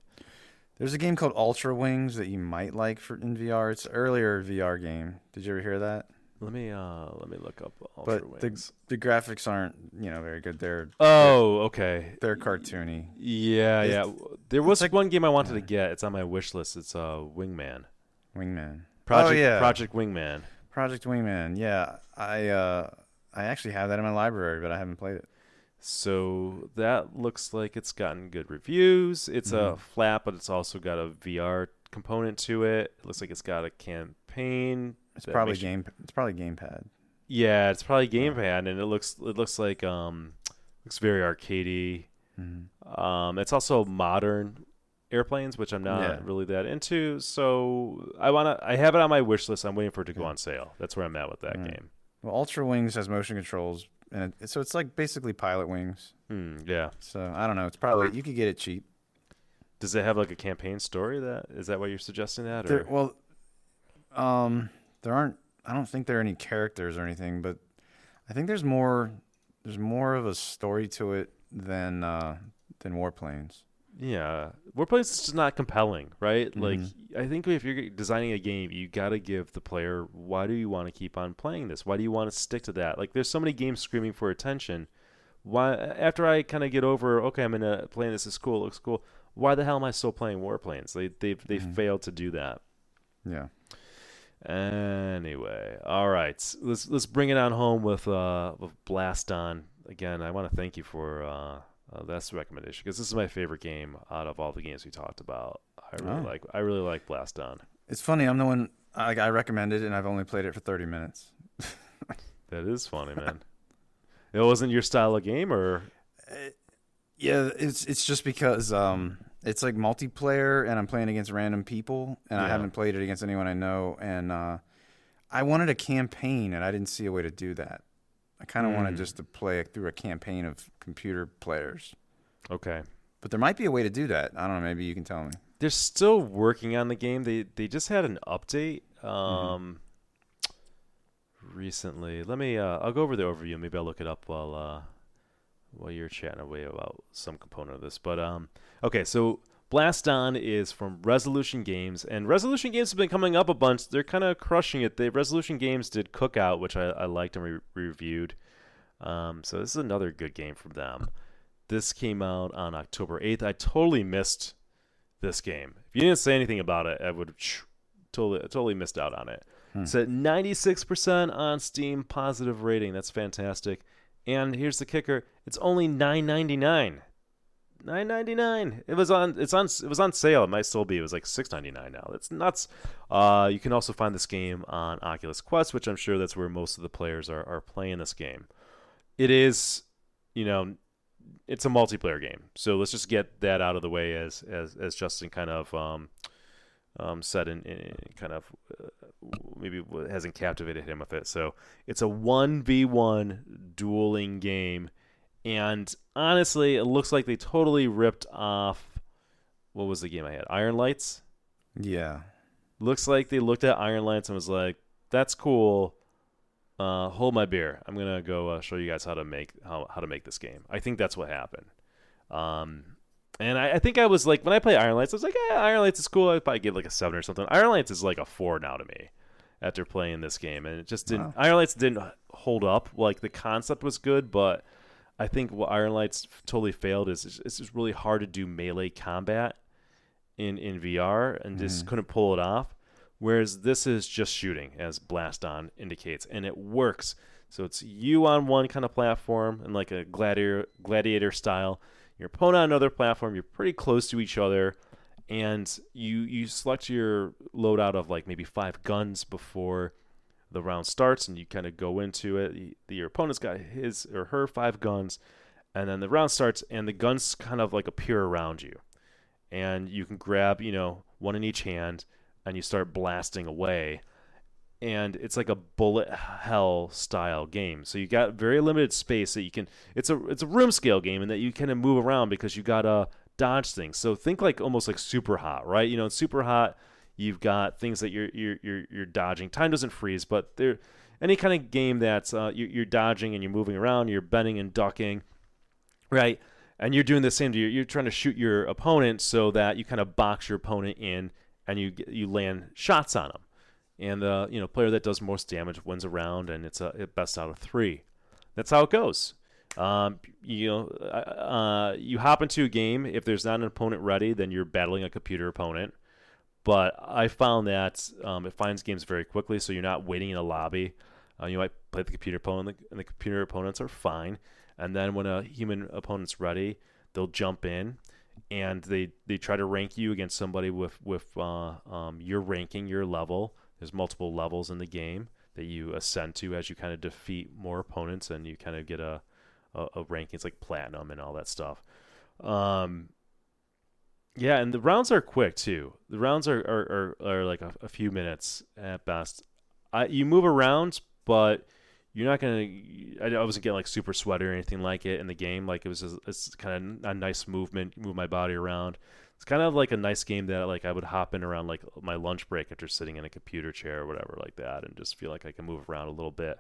S3: There's a game called Ultra Wings that you might like for in VR. It's an earlier VR game. Did you ever hear that?
S2: Let me uh let me look up Ultra
S3: but Wings. The, the graphics aren't you know very good. They're
S2: oh okay.
S3: They're cartoony.
S2: Yeah, it's, yeah. There was like one game I wanted yeah. to get. It's on my wish list. It's uh Wingman.
S3: Wingman.
S2: Project oh, yeah. Project Wingman.
S3: Project Wingman. Yeah, I uh I actually have that in my library, but I haven't played it.
S2: So that looks like it's gotten good reviews. It's mm-hmm. a flap, but it's also got a VR component to it. It looks like it's got a campaign
S3: it's probably game. It's probably gamepad.
S2: Yeah, it's probably gamepad, and it looks it looks like um looks very arcadey. Mm-hmm. Um, it's also modern airplanes, which I'm not yeah. really that into. So I wanna I have it on my wish list. I'm waiting for it to go on sale. That's where I'm at with that game.
S3: Well, Ultra Wings has motion controls, and it, so it's like basically Pilot Wings.
S2: Hmm, yeah.
S3: So I don't know. It's probably you could get it cheap.
S2: Does it have like a campaign story? That is that what you're suggesting? That or
S3: there, well, um, there aren't. I don't think there are any characters or anything, but I think there's more. There's more of a story to it than uh, than Warplanes.
S2: Yeah, Warplanes is just not compelling, right? Mm-hmm. Like I think if you're designing a game, you got to give the player why do you want to keep on playing this? Why do you want to stick to that? Like there's so many games screaming for attention. Why after I kind of get over, okay, I'm gonna playing this is cool, looks cool. Why the hell am I still playing Warplanes? They they they
S3: Mhm.
S2: failed to do that.
S3: Yeah.
S2: Anyway, all right, let's let's bring it on home with uh with Blaston again. I want to thank you for uh, uh that's the recommendation because this is my favorite game out of all the games we talked about. I really
S3: Oh.
S2: like I really like Blaston.
S3: It's funny. I'm the one. I, I recommended, and I've only played it for 30 minutes.
S2: That is funny, man. it wasn't your style of game, or
S3: Yeah, it's it's just because um, it's like multiplayer, and I'm playing against random people, and I haven't played it against anyone I know, and uh, I wanted a campaign, and I didn't see a way to do that. I kind of wanted
S2: Mm.
S3: just to play through a campaign of computer players,
S2: okay.
S3: but there might be a way to do that. I don't know. Maybe you can tell me.
S2: They're still working on the game. They they just had an update
S3: Mm-hmm.
S2: um recently. Let me uh I'll go over the overview. Maybe I'll look it up while uh while you're chatting away about some component of this. But um okay, so Blaston is from Resolution Games, and Resolution Games have been coming up a bunch. They're kind of crushing it. They Resolution Games did Cookout, which I, I liked and re- reviewed. Um, so this is another good game from them. This came out on October 8th. I totally missed this game. If you didn't say anything about it, I would have totally totally missed out on it.
S3: Hmm.
S2: It's at 96% on Steam positive rating. That's fantastic. And here's the kicker: it's only 9.99. 9.99. It was on. It's on. It was on sale. It might still be. It was like 6.99 now. That's nuts. Uh, you can also find this game on Oculus Quest, which I'm sure that's where most of the players are, are playing this game. It is, you know, it's a multiplayer game. So let's just get that out of the way as as as Justin kind of um, um, said in, in kind of uh, maybe hasn't captivated him with it. So it's a one v one dueling game, and honestly, it looks like they totally ripped off. What was the game I had? Iron Lights.
S3: Yeah.
S2: Looks like they looked at Iron Lights and was like, "That's cool." Uh, hold my beer. I'm gonna go uh, show you guys how to make how, how to make this game. I think that's what happened. Um, and I, I think I was like when I play Iron Lights, I was like, "Yeah, Iron Lights is cool." I'd probably give like a seven or something. Iron Lights is like a four now to me after playing this game, and it just didn't.
S3: Wow.
S2: Iron Lights didn't hold up. Like the concept was good, but I think what Iron Lights totally failed is it's it's just really hard to do melee combat in in VR, and just
S3: Mhm.
S2: couldn't pull it off. Whereas this is just shooting, as Blaston indicates, and it works. So it's you on one kind of platform and like a gladiator gladiator style. Your opponent on another platform. You're pretty close to each other, and you you select your loadout of like maybe five guns before the round starts, and you kind of go into it. Your opponent's got his or her five guns, and then the round starts, and the guns kind of like appear around you, and you can grab you know one in each hand, and you start blasting away. And it's like a bullet hell style game. So you got very limited space that you can. It's a it's a room scale game, and that you kind of move around because you gotta dodge things. So think like almost like super hot, right? You know, in super hot, you've got things that you're you're you're, you're dodging. Time doesn't freeze, but there any kind of game that's uh, you're, you're dodging and you're moving around, you're bending and ducking, right? And you're doing the same. To You're, you're trying to shoot your opponent so that you kind of box your opponent in and you you land shots on them. And the you know player that does most damage wins a round, and it's a, a best out of three. That's how it goes. Um, you know, uh, you hop into a game. If there's not an opponent ready, then you're battling a computer opponent. But I found that um, it finds games very quickly, so you're not waiting in a lobby. Uh, you might play the computer opponent, and the computer opponents are fine. And then when a human opponent's ready, they'll jump in, and they they try to rank you against somebody with with uh, um, your ranking, your level. There's multiple levels in the game that you ascend to as you kind of defeat more opponents, and you kind of get a a, a rankings like platinum and all that stuff. Um, yeah, and the rounds are quick too. The rounds are are, are, are like a, a few minutes at best. I, you move around, but you're not gonna. I, I wasn't getting like super sweaty or anything like it in the game. Like it was, just, it's kind of a nice movement, move my body around. It's kind of like a nice game that like I would hop in around like my lunch break after sitting in a computer chair or whatever like that, and just feel like I can move around a little bit.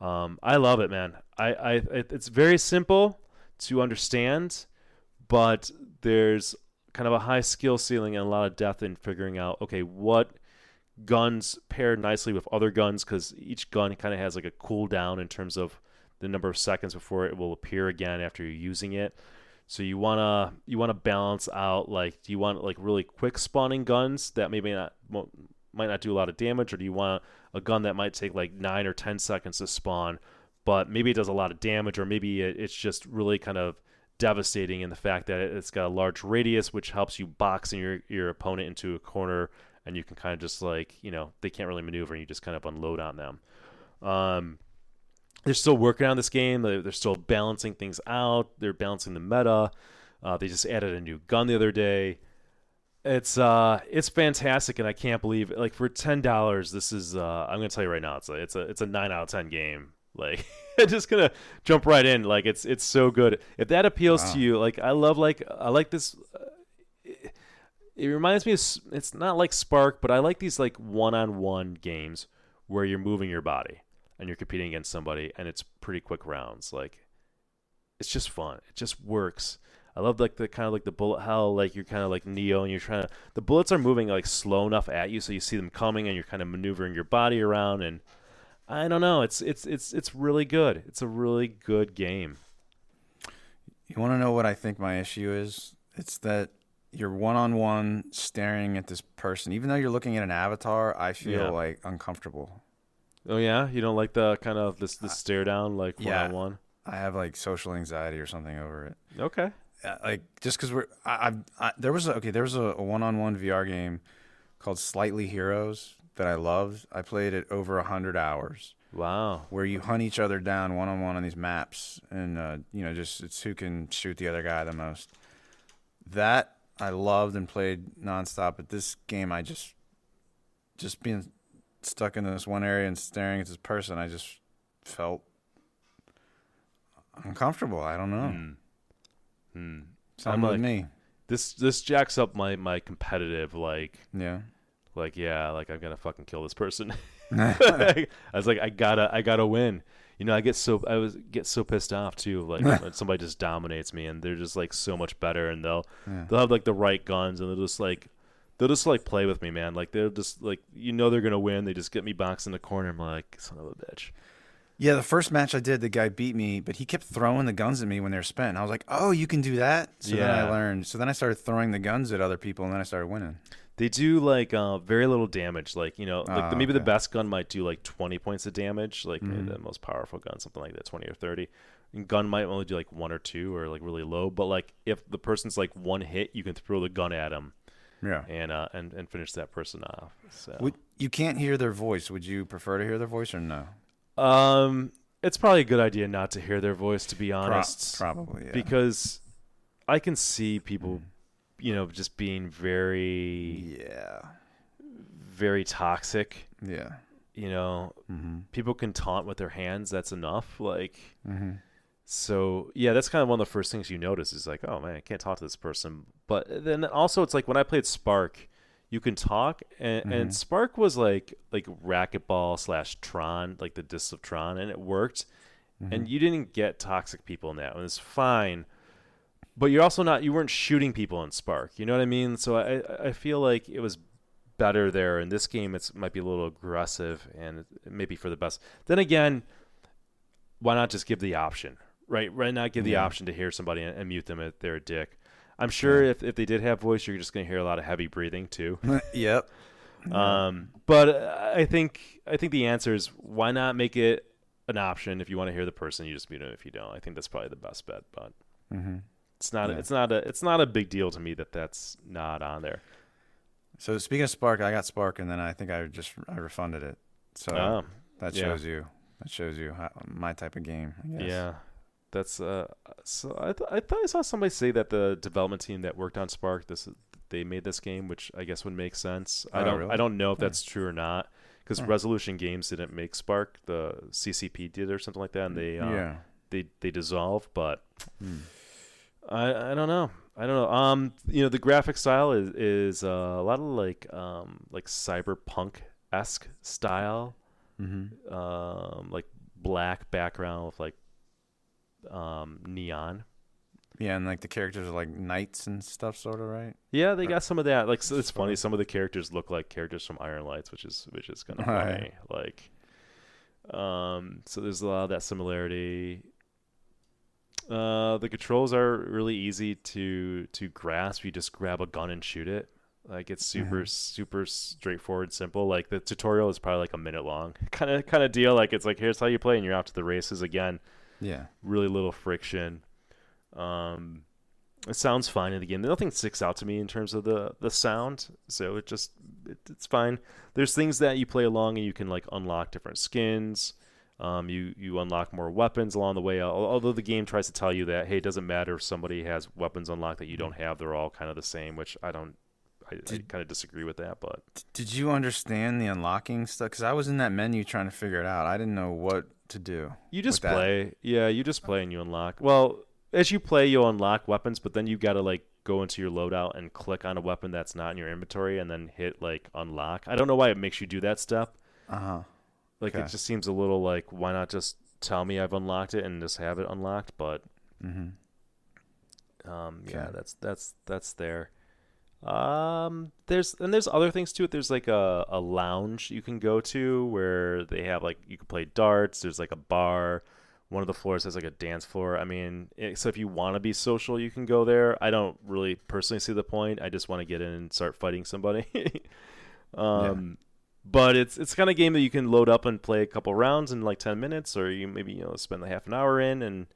S2: Um, I love it, man. I, I it's very simple to understand, but there's kind of a high skill ceiling and a lot of depth in figuring out okay what guns pair nicely with other guns because each gun kind of has like a cooldown in terms of the number of seconds before it will appear again after you're using it. So you wanna you wanna balance out like do you want like really quick spawning guns that maybe not might not do a lot of damage, or do you want a gun that might take like nine or ten seconds to spawn, but maybe it does a lot of damage, or maybe it, it's just really kind of devastating in the fact that it's got a large radius, which helps you box in your your opponent into a corner, and you can kind of just like you know they can't really maneuver, and you just kind of unload on them. Um, they're still working on this game. They're, they're still balancing things out. They're balancing the meta. Uh, they just added a new gun the other day. It's uh, it's fantastic, and I can't believe like for ten dollars, this is uh, I'm gonna tell you right now, it's a it's a it's a nine out of ten game. Like, I'm just gonna jump right in. Like, it's it's so good. If that appeals wow. to you, like I love like I like this. Uh, it, it reminds me of it's not like Sparc, but I like these like one-on-one games where you're moving your body and you're competing against somebody, and it's pretty quick rounds. Like, it's just fun. It just works. I love like the kind of like the bullet hell, like you're kind of like Neo, and you're trying to. The bullets are moving like slow enough at you, so you see them coming, and you're kind of maneuvering your body around. And I don't know, it's it's it's it's really good. It's a really good game.
S3: You want to know what I think my issue is? It's that you're one on one staring at this person, even though you're looking at an avatar. I feel yeah. like uncomfortable.
S2: Oh yeah, you don't like the kind of this the stare down like one on one.
S3: I have like social anxiety or something over it.
S2: Okay
S3: like just because we're I, I, I, there was a, okay there was a, a one-on-one VR game called Slightly Heroes that I loved. I played it over a hundred hours.
S2: Wow!
S3: Where you hunt each other down one-on-one on these maps, and uh, you know just it's who can shoot the other guy the most. That I loved and played nonstop. But this game, I just just being stuck in this one area and staring at this person, I just felt uncomfortable. I don't know. Mm.
S2: Hmm. I'm like, me. This this jacks up my my competitive like.
S3: Yeah.
S2: Like yeah, like I'm gonna fucking kill this person. I was like, I gotta, I gotta win. You know, I get so I was get so pissed off too. Like when somebody just dominates me, and they're just like so much better, and they'll yeah. they'll have like the right guns, and they'll just like they'll just like play with me, man. Like they'll just like you know they're gonna win. They just get me boxed in the corner. I'm like, son of a bitch.
S3: Yeah, the first match I did, the guy beat me, but he kept throwing the guns at me when they were spent. I was like, "Oh, you can do that." So yeah. then I learned. So then I started throwing the guns at other people, and then I started winning.
S2: They do like uh, very little damage. Like you know, like oh, the, maybe okay. the best gun might do like twenty points of damage. Like mm-hmm. the most powerful gun, something like that, twenty or thirty. And gun might only do like one or two, or like really low. But like if the person's like one hit, you can throw the gun at them.
S3: Yeah.
S2: And uh, and and finish that person off. So.
S3: Would, you can't hear their voice. Would you prefer to hear their voice or no?
S2: Um, it's probably a good idea not to hear their voice, to be honest.
S3: Pro- probably, yeah.
S2: Because I can see people, mm. you know, just being very,
S3: yeah,
S2: very toxic.
S3: Yeah.
S2: You know, mm-hmm. people can taunt with their hands. That's enough. Like, mm-hmm. So yeah, that's kind of one of the first things you notice is like, oh man, I can't talk to this person. But then also, it's like when I played Sparc you can talk and, mm-hmm. and Sparc was like like racquetball slash tron like the discs of tron and it worked mm-hmm. and you didn't get toxic people in that it was fine but you're also not you weren't shooting people in Sparc you know what i mean so i i feel like it was better there in this game it's might be a little aggressive and maybe for the best then again why not just give the option right right not give the yeah. option to hear somebody and, and mute them if they're a dick I'm sure yeah. if, if they did have voice, you're just going to hear a lot of heavy breathing too.
S3: yep.
S2: Um, but uh, I think I think the answer is why not make it an option if you want to hear the person, you just mute them if you don't. I think that's probably the best bet. But mm-hmm. it's not yeah. it's not a it's not a big deal to me that that's not on there.
S3: So speaking of Sparc, I got Sparc, and then I think I just I refunded it. So oh, that shows yeah. you that shows you how, my type of game.
S2: Yeah. That's uh. So I th- I thought I saw somebody say that the development team that worked on Sparc this they made this game, which I guess would make sense. Oh, I don't really? I don't know if that's true or not because Resolution Games didn't make Sparc. The CCP did or something like that, and they uh, yeah they they dissolved. But hmm. I I don't know. I don't know. Um, you know, the graphic style is is uh, a lot of like um like cyberpunk esque style, mm-hmm. um like black background with like um, neon.
S3: Yeah, and like the characters are like knights and stuff, sort of, right?
S2: Yeah, they got some of that. Like, so it's funny. Some of the characters look like characters from Iron Lights, which is which is kind of funny. Right. Like, Um, so there's a lot of that similarity. Uh, the controls are really easy to to grasp. You just grab a gun and shoot it. Like it's super
S3: Mhm.
S2: super straightforward, simple. Like the tutorial is probably like a minute long, kind of kind of deal. Like it's like here's how you play, and you're out to the races again.
S3: Yeah.
S2: Really little friction. Um, it sounds fine in the game. Nothing sticks out to me in terms of the the sound, so it just it, it's fine. There's things that you play along, and you can like unlock different skins. Um, you you unlock more weapons along the way. Although the game tries to tell you that hey, it doesn't matter if somebody has weapons unlocked that you don't have; they're all kind of the same. Which I don't. I, I kind of disagree with that, but
S3: Did you understand the unlocking stuff? Because I was in that menu trying to figure it out. I didn't know what to do.
S2: You just
S3: with that.
S2: play. Yeah, you just play and you unlock. Well, as you play, you'll unlock weapons, but then you got to like go into your loadout and click on a weapon that's not in your inventory and then hit like unlock. I don't know why it makes you do that step.
S3: Uh huh.
S2: Like
S3: Okay.
S2: it just seems a little like why not just tell me I've unlocked it and just have it unlocked, but
S3: Mm-hmm.
S2: um yeah,
S3: Okay.
S2: that's that's that's there. Um there's and there's other things to it. There's like a, a lounge you can go to where they have like you can play darts, there's like a bar. One of the floors has like a dance floor. I mean, it, so if you want to be social, you can go there. I don't really personally see the point. I just want to get in and start fighting somebody. um but it's it's kind of game that you can load up and play a couple rounds in like 10 minutes or you maybe you know spend a half an hour in and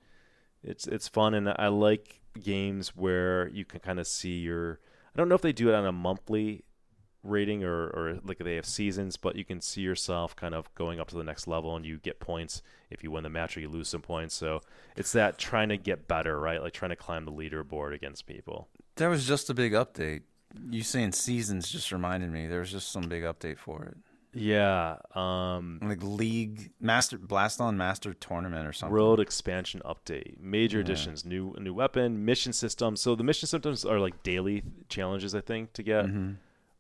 S2: it's it's fun and I like games where you can kind of see your I don't know if they do it on a monthly rating or or like they have seasons but you can see yourself kind of going up to the next level and you get points. If you win the match or you lose some points. So it's that trying to get better right? Like trying to climb the leaderboard against people.
S3: There was just a big update. You saying seasons just reminded me. There was just some big update for it,
S2: yeah um
S3: like League Master Blaston Master Tournament or something.
S2: World expansion update, major
S3: Yeah.
S2: additions, new new weapon, mission system. So the mission systems are like daily challenges, I think, to get.
S3: Mhm.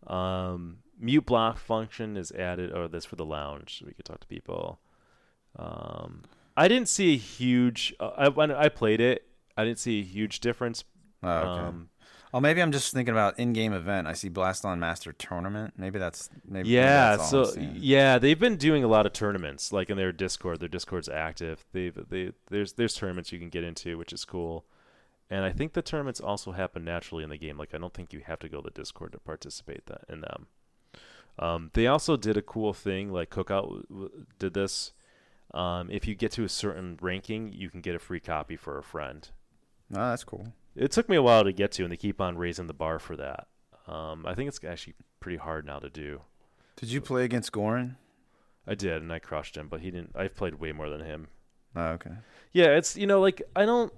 S2: Um, mute block function is added, or this for the lounge, so we could talk to people. Um, I didn't see a huge. Uh, I when I played it, I didn't see a huge difference.
S3: Oh, okay.
S2: Um,
S3: oh, maybe I'm just thinking about in-game event. I see Blaston Master Tournament. Maybe that's maybe. maybe
S2: yeah,
S3: that's all
S2: so yeah, they've been doing a lot of tournaments, like in their Discord. Their Discord's active. They've they there's there's tournaments you can get into, which is cool. And I think the tournaments also happen naturally in the game. Like I don't think you have to go to the Discord to participate that in them. Um, they also did a cool thing, like Cookout w- w- did this. Um, if you get to a certain ranking, you can get a free copy for a friend.
S3: Oh, that's cool.
S2: It took me a while to get to, and they keep on raising the bar for that. Um, I think it's actually pretty hard now to do.
S3: Did you play against Goran?
S2: I did, and I crushed him, but he didn't. I've played way more than him.
S3: Oh, okay.
S2: Yeah, it's you know like I don't,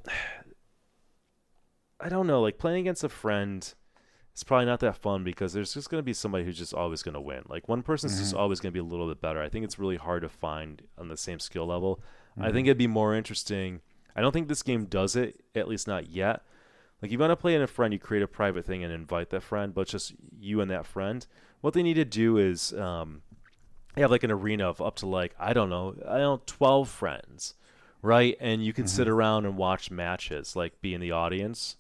S2: I don't know like playing against a friend. It's probably not that fun because there's just gonna be somebody who's just always gonna win. Like one person's just
S3: Mhm.
S2: always gonna be a little bit better. I think it's really hard to find on the same skill level. I
S3: Mhm.
S2: think it'd be more interesting. I don't think this game does it, at least not yet. Like you want to play in a friend, you create a private thing and invite that friend, but it's just you and that friend. What they need to do is um, have like an arena of up to like I don't know, I don't know, twelve friends, right? And you can sit around and watch matches, like be in the audience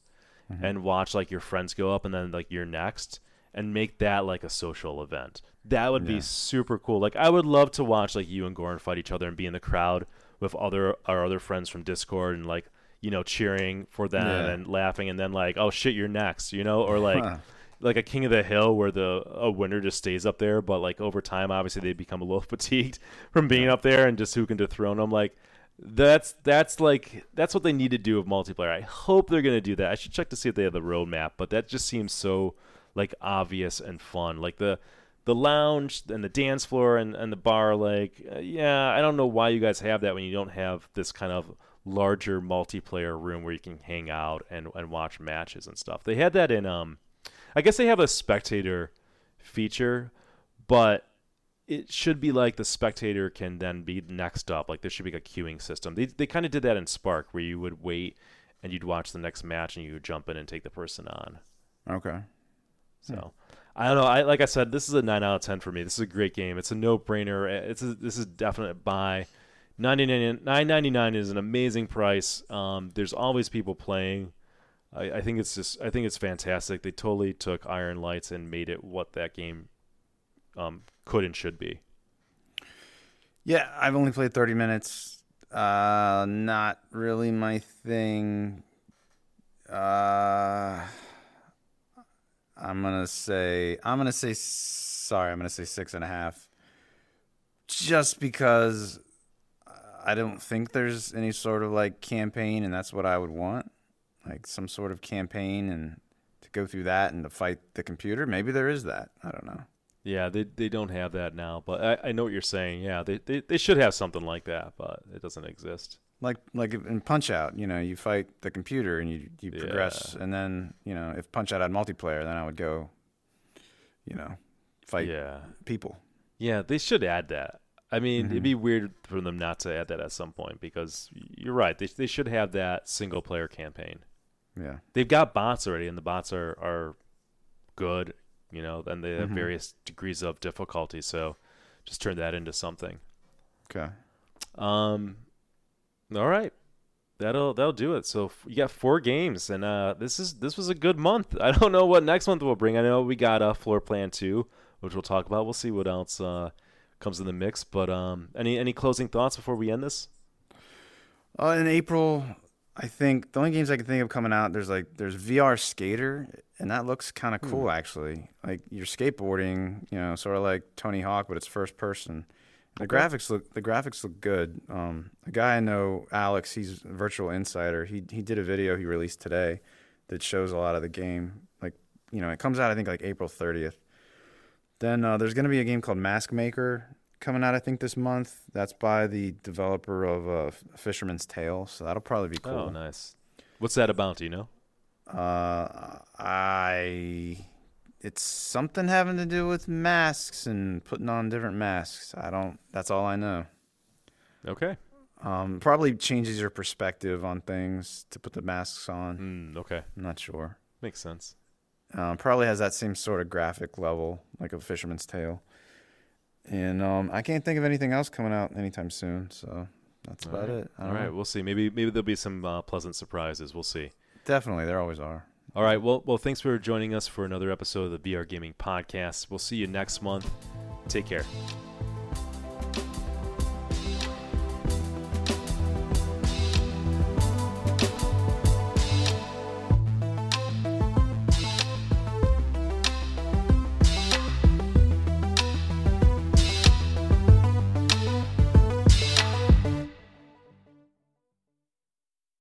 S2: and watch like your friends go up and then like you're next and make that like a social event. That would be super cool. Like I would love to watch like you and Goran fight each other and be in the crowd with other our other friends from Discord and like you know cheering for them
S3: Yeah.
S2: and laughing and then like oh shit you're next you know or like
S3: Huh.
S2: like a King of the Hill where the a winner just stays up there but like over time obviously they become a little fatigued from being up there and just who can dethrone them like that's that's like that's what they need to do with multiplayer. I hope they're gonna do that. I should check to see if they have the roadmap, but that just seems so like obvious and fun. Like the the lounge and the dance floor and, and the bar. Like uh, yeah, I don't know why you guys have that when you don't have this kind of larger multiplayer room where you can hang out and and watch matches and stuff. They had that in um, I guess they have a spectator feature, but it should be like the spectator can then be next up. Like there should be a queuing system. They they kind of did that in Sparc, where you would wait and you'd watch the next match and you would jump in and take the person on.
S3: Okay.
S2: So I don't know. I like I said, this is a nine out of ten for me. This is a great game. It's a no brainer. It's a, this is definite buy. 999 is an amazing price. Um, there's always people playing. I, I think it's just I think it's fantastic. They totally took Iron Lights and made it what that game um, could and should be.
S3: Yeah, I've only played 30 minutes. Uh, not really my thing. Uh, I'm gonna say I'm gonna say sorry. I'm gonna say six and a half. Just because I don't think there's any sort of like campaign, and that's what I would want, like some sort of campaign, and to go through that and to fight the computer. Maybe there is that. I don't know.
S2: Yeah, they they don't have that now, but I, I know what you're saying. Yeah, they, they they should have something like that, but it doesn't exist.
S3: Like like in Punch Out, you know, you fight the computer and you you progress,
S2: Yeah.
S3: and then you know if Punch Out had multiplayer, then I would go, you know, fight
S2: Yeah,
S3: people.
S2: yeah, they should add that. I mean, it'd
S3: Mhm.
S2: be weird for them not to add that at some point because you're right. They they should have that single player campaign.
S3: Yeah.
S2: They've got bots already, and the bots are are good. You know, and they have
S3: Mhm.
S2: various degrees of difficulty. So just turn that into something.
S3: Okay.
S2: Um, all right, that'll that'll do it. So f- you got four games, and uh, this is this was a good month. I don't know what next month will bring. I know we got a floor plan two, which we'll talk about. We'll see what else uh, comes in the mix. But um, any any closing thoughts before we end this?
S3: Uh, in April, I think the only games I can think of coming out there's like there's VR Skater, and that looks kind of cool actually. Like you're skateboarding, you know, sort of like Tony Hawk, but it's first person. The
S2: Okay.
S3: graphics look the graphics look good. Um, a guy I know, Alex, he's a virtual insider. He he did a video he released today that shows a lot of the game. Like you know, it comes out I think like April 30th. Then uh, there's going to be a game called Mask Maker coming out I think this month. That's by the developer of uh, Fisherman's Tale, so that'll probably be cool.
S2: Oh, nice. What's that about? Do you know?
S3: Uh, I it's something having to do with masks and putting on different masks. I don't. That's all I know.
S2: Okay.
S3: Um, probably changes your perspective on things to put the masks on.
S2: Hmm. Okay.
S3: I'm not sure.
S2: Makes sense.
S3: Um, probably has that same sort of graphic level like a Fisherman's Tale. And um, I can't think of anything else coming out anytime soon. So that's
S2: All
S3: about
S2: right.
S3: it.
S2: All right.
S3: know.
S2: We'll see. Maybe maybe there'll be some uh, pleasant surprises. We'll see.
S3: Definitely, there always are.
S2: All right. Well, well, thanks for joining us for another episode of the VR Gaming Podcast. We'll see you next month. Take care.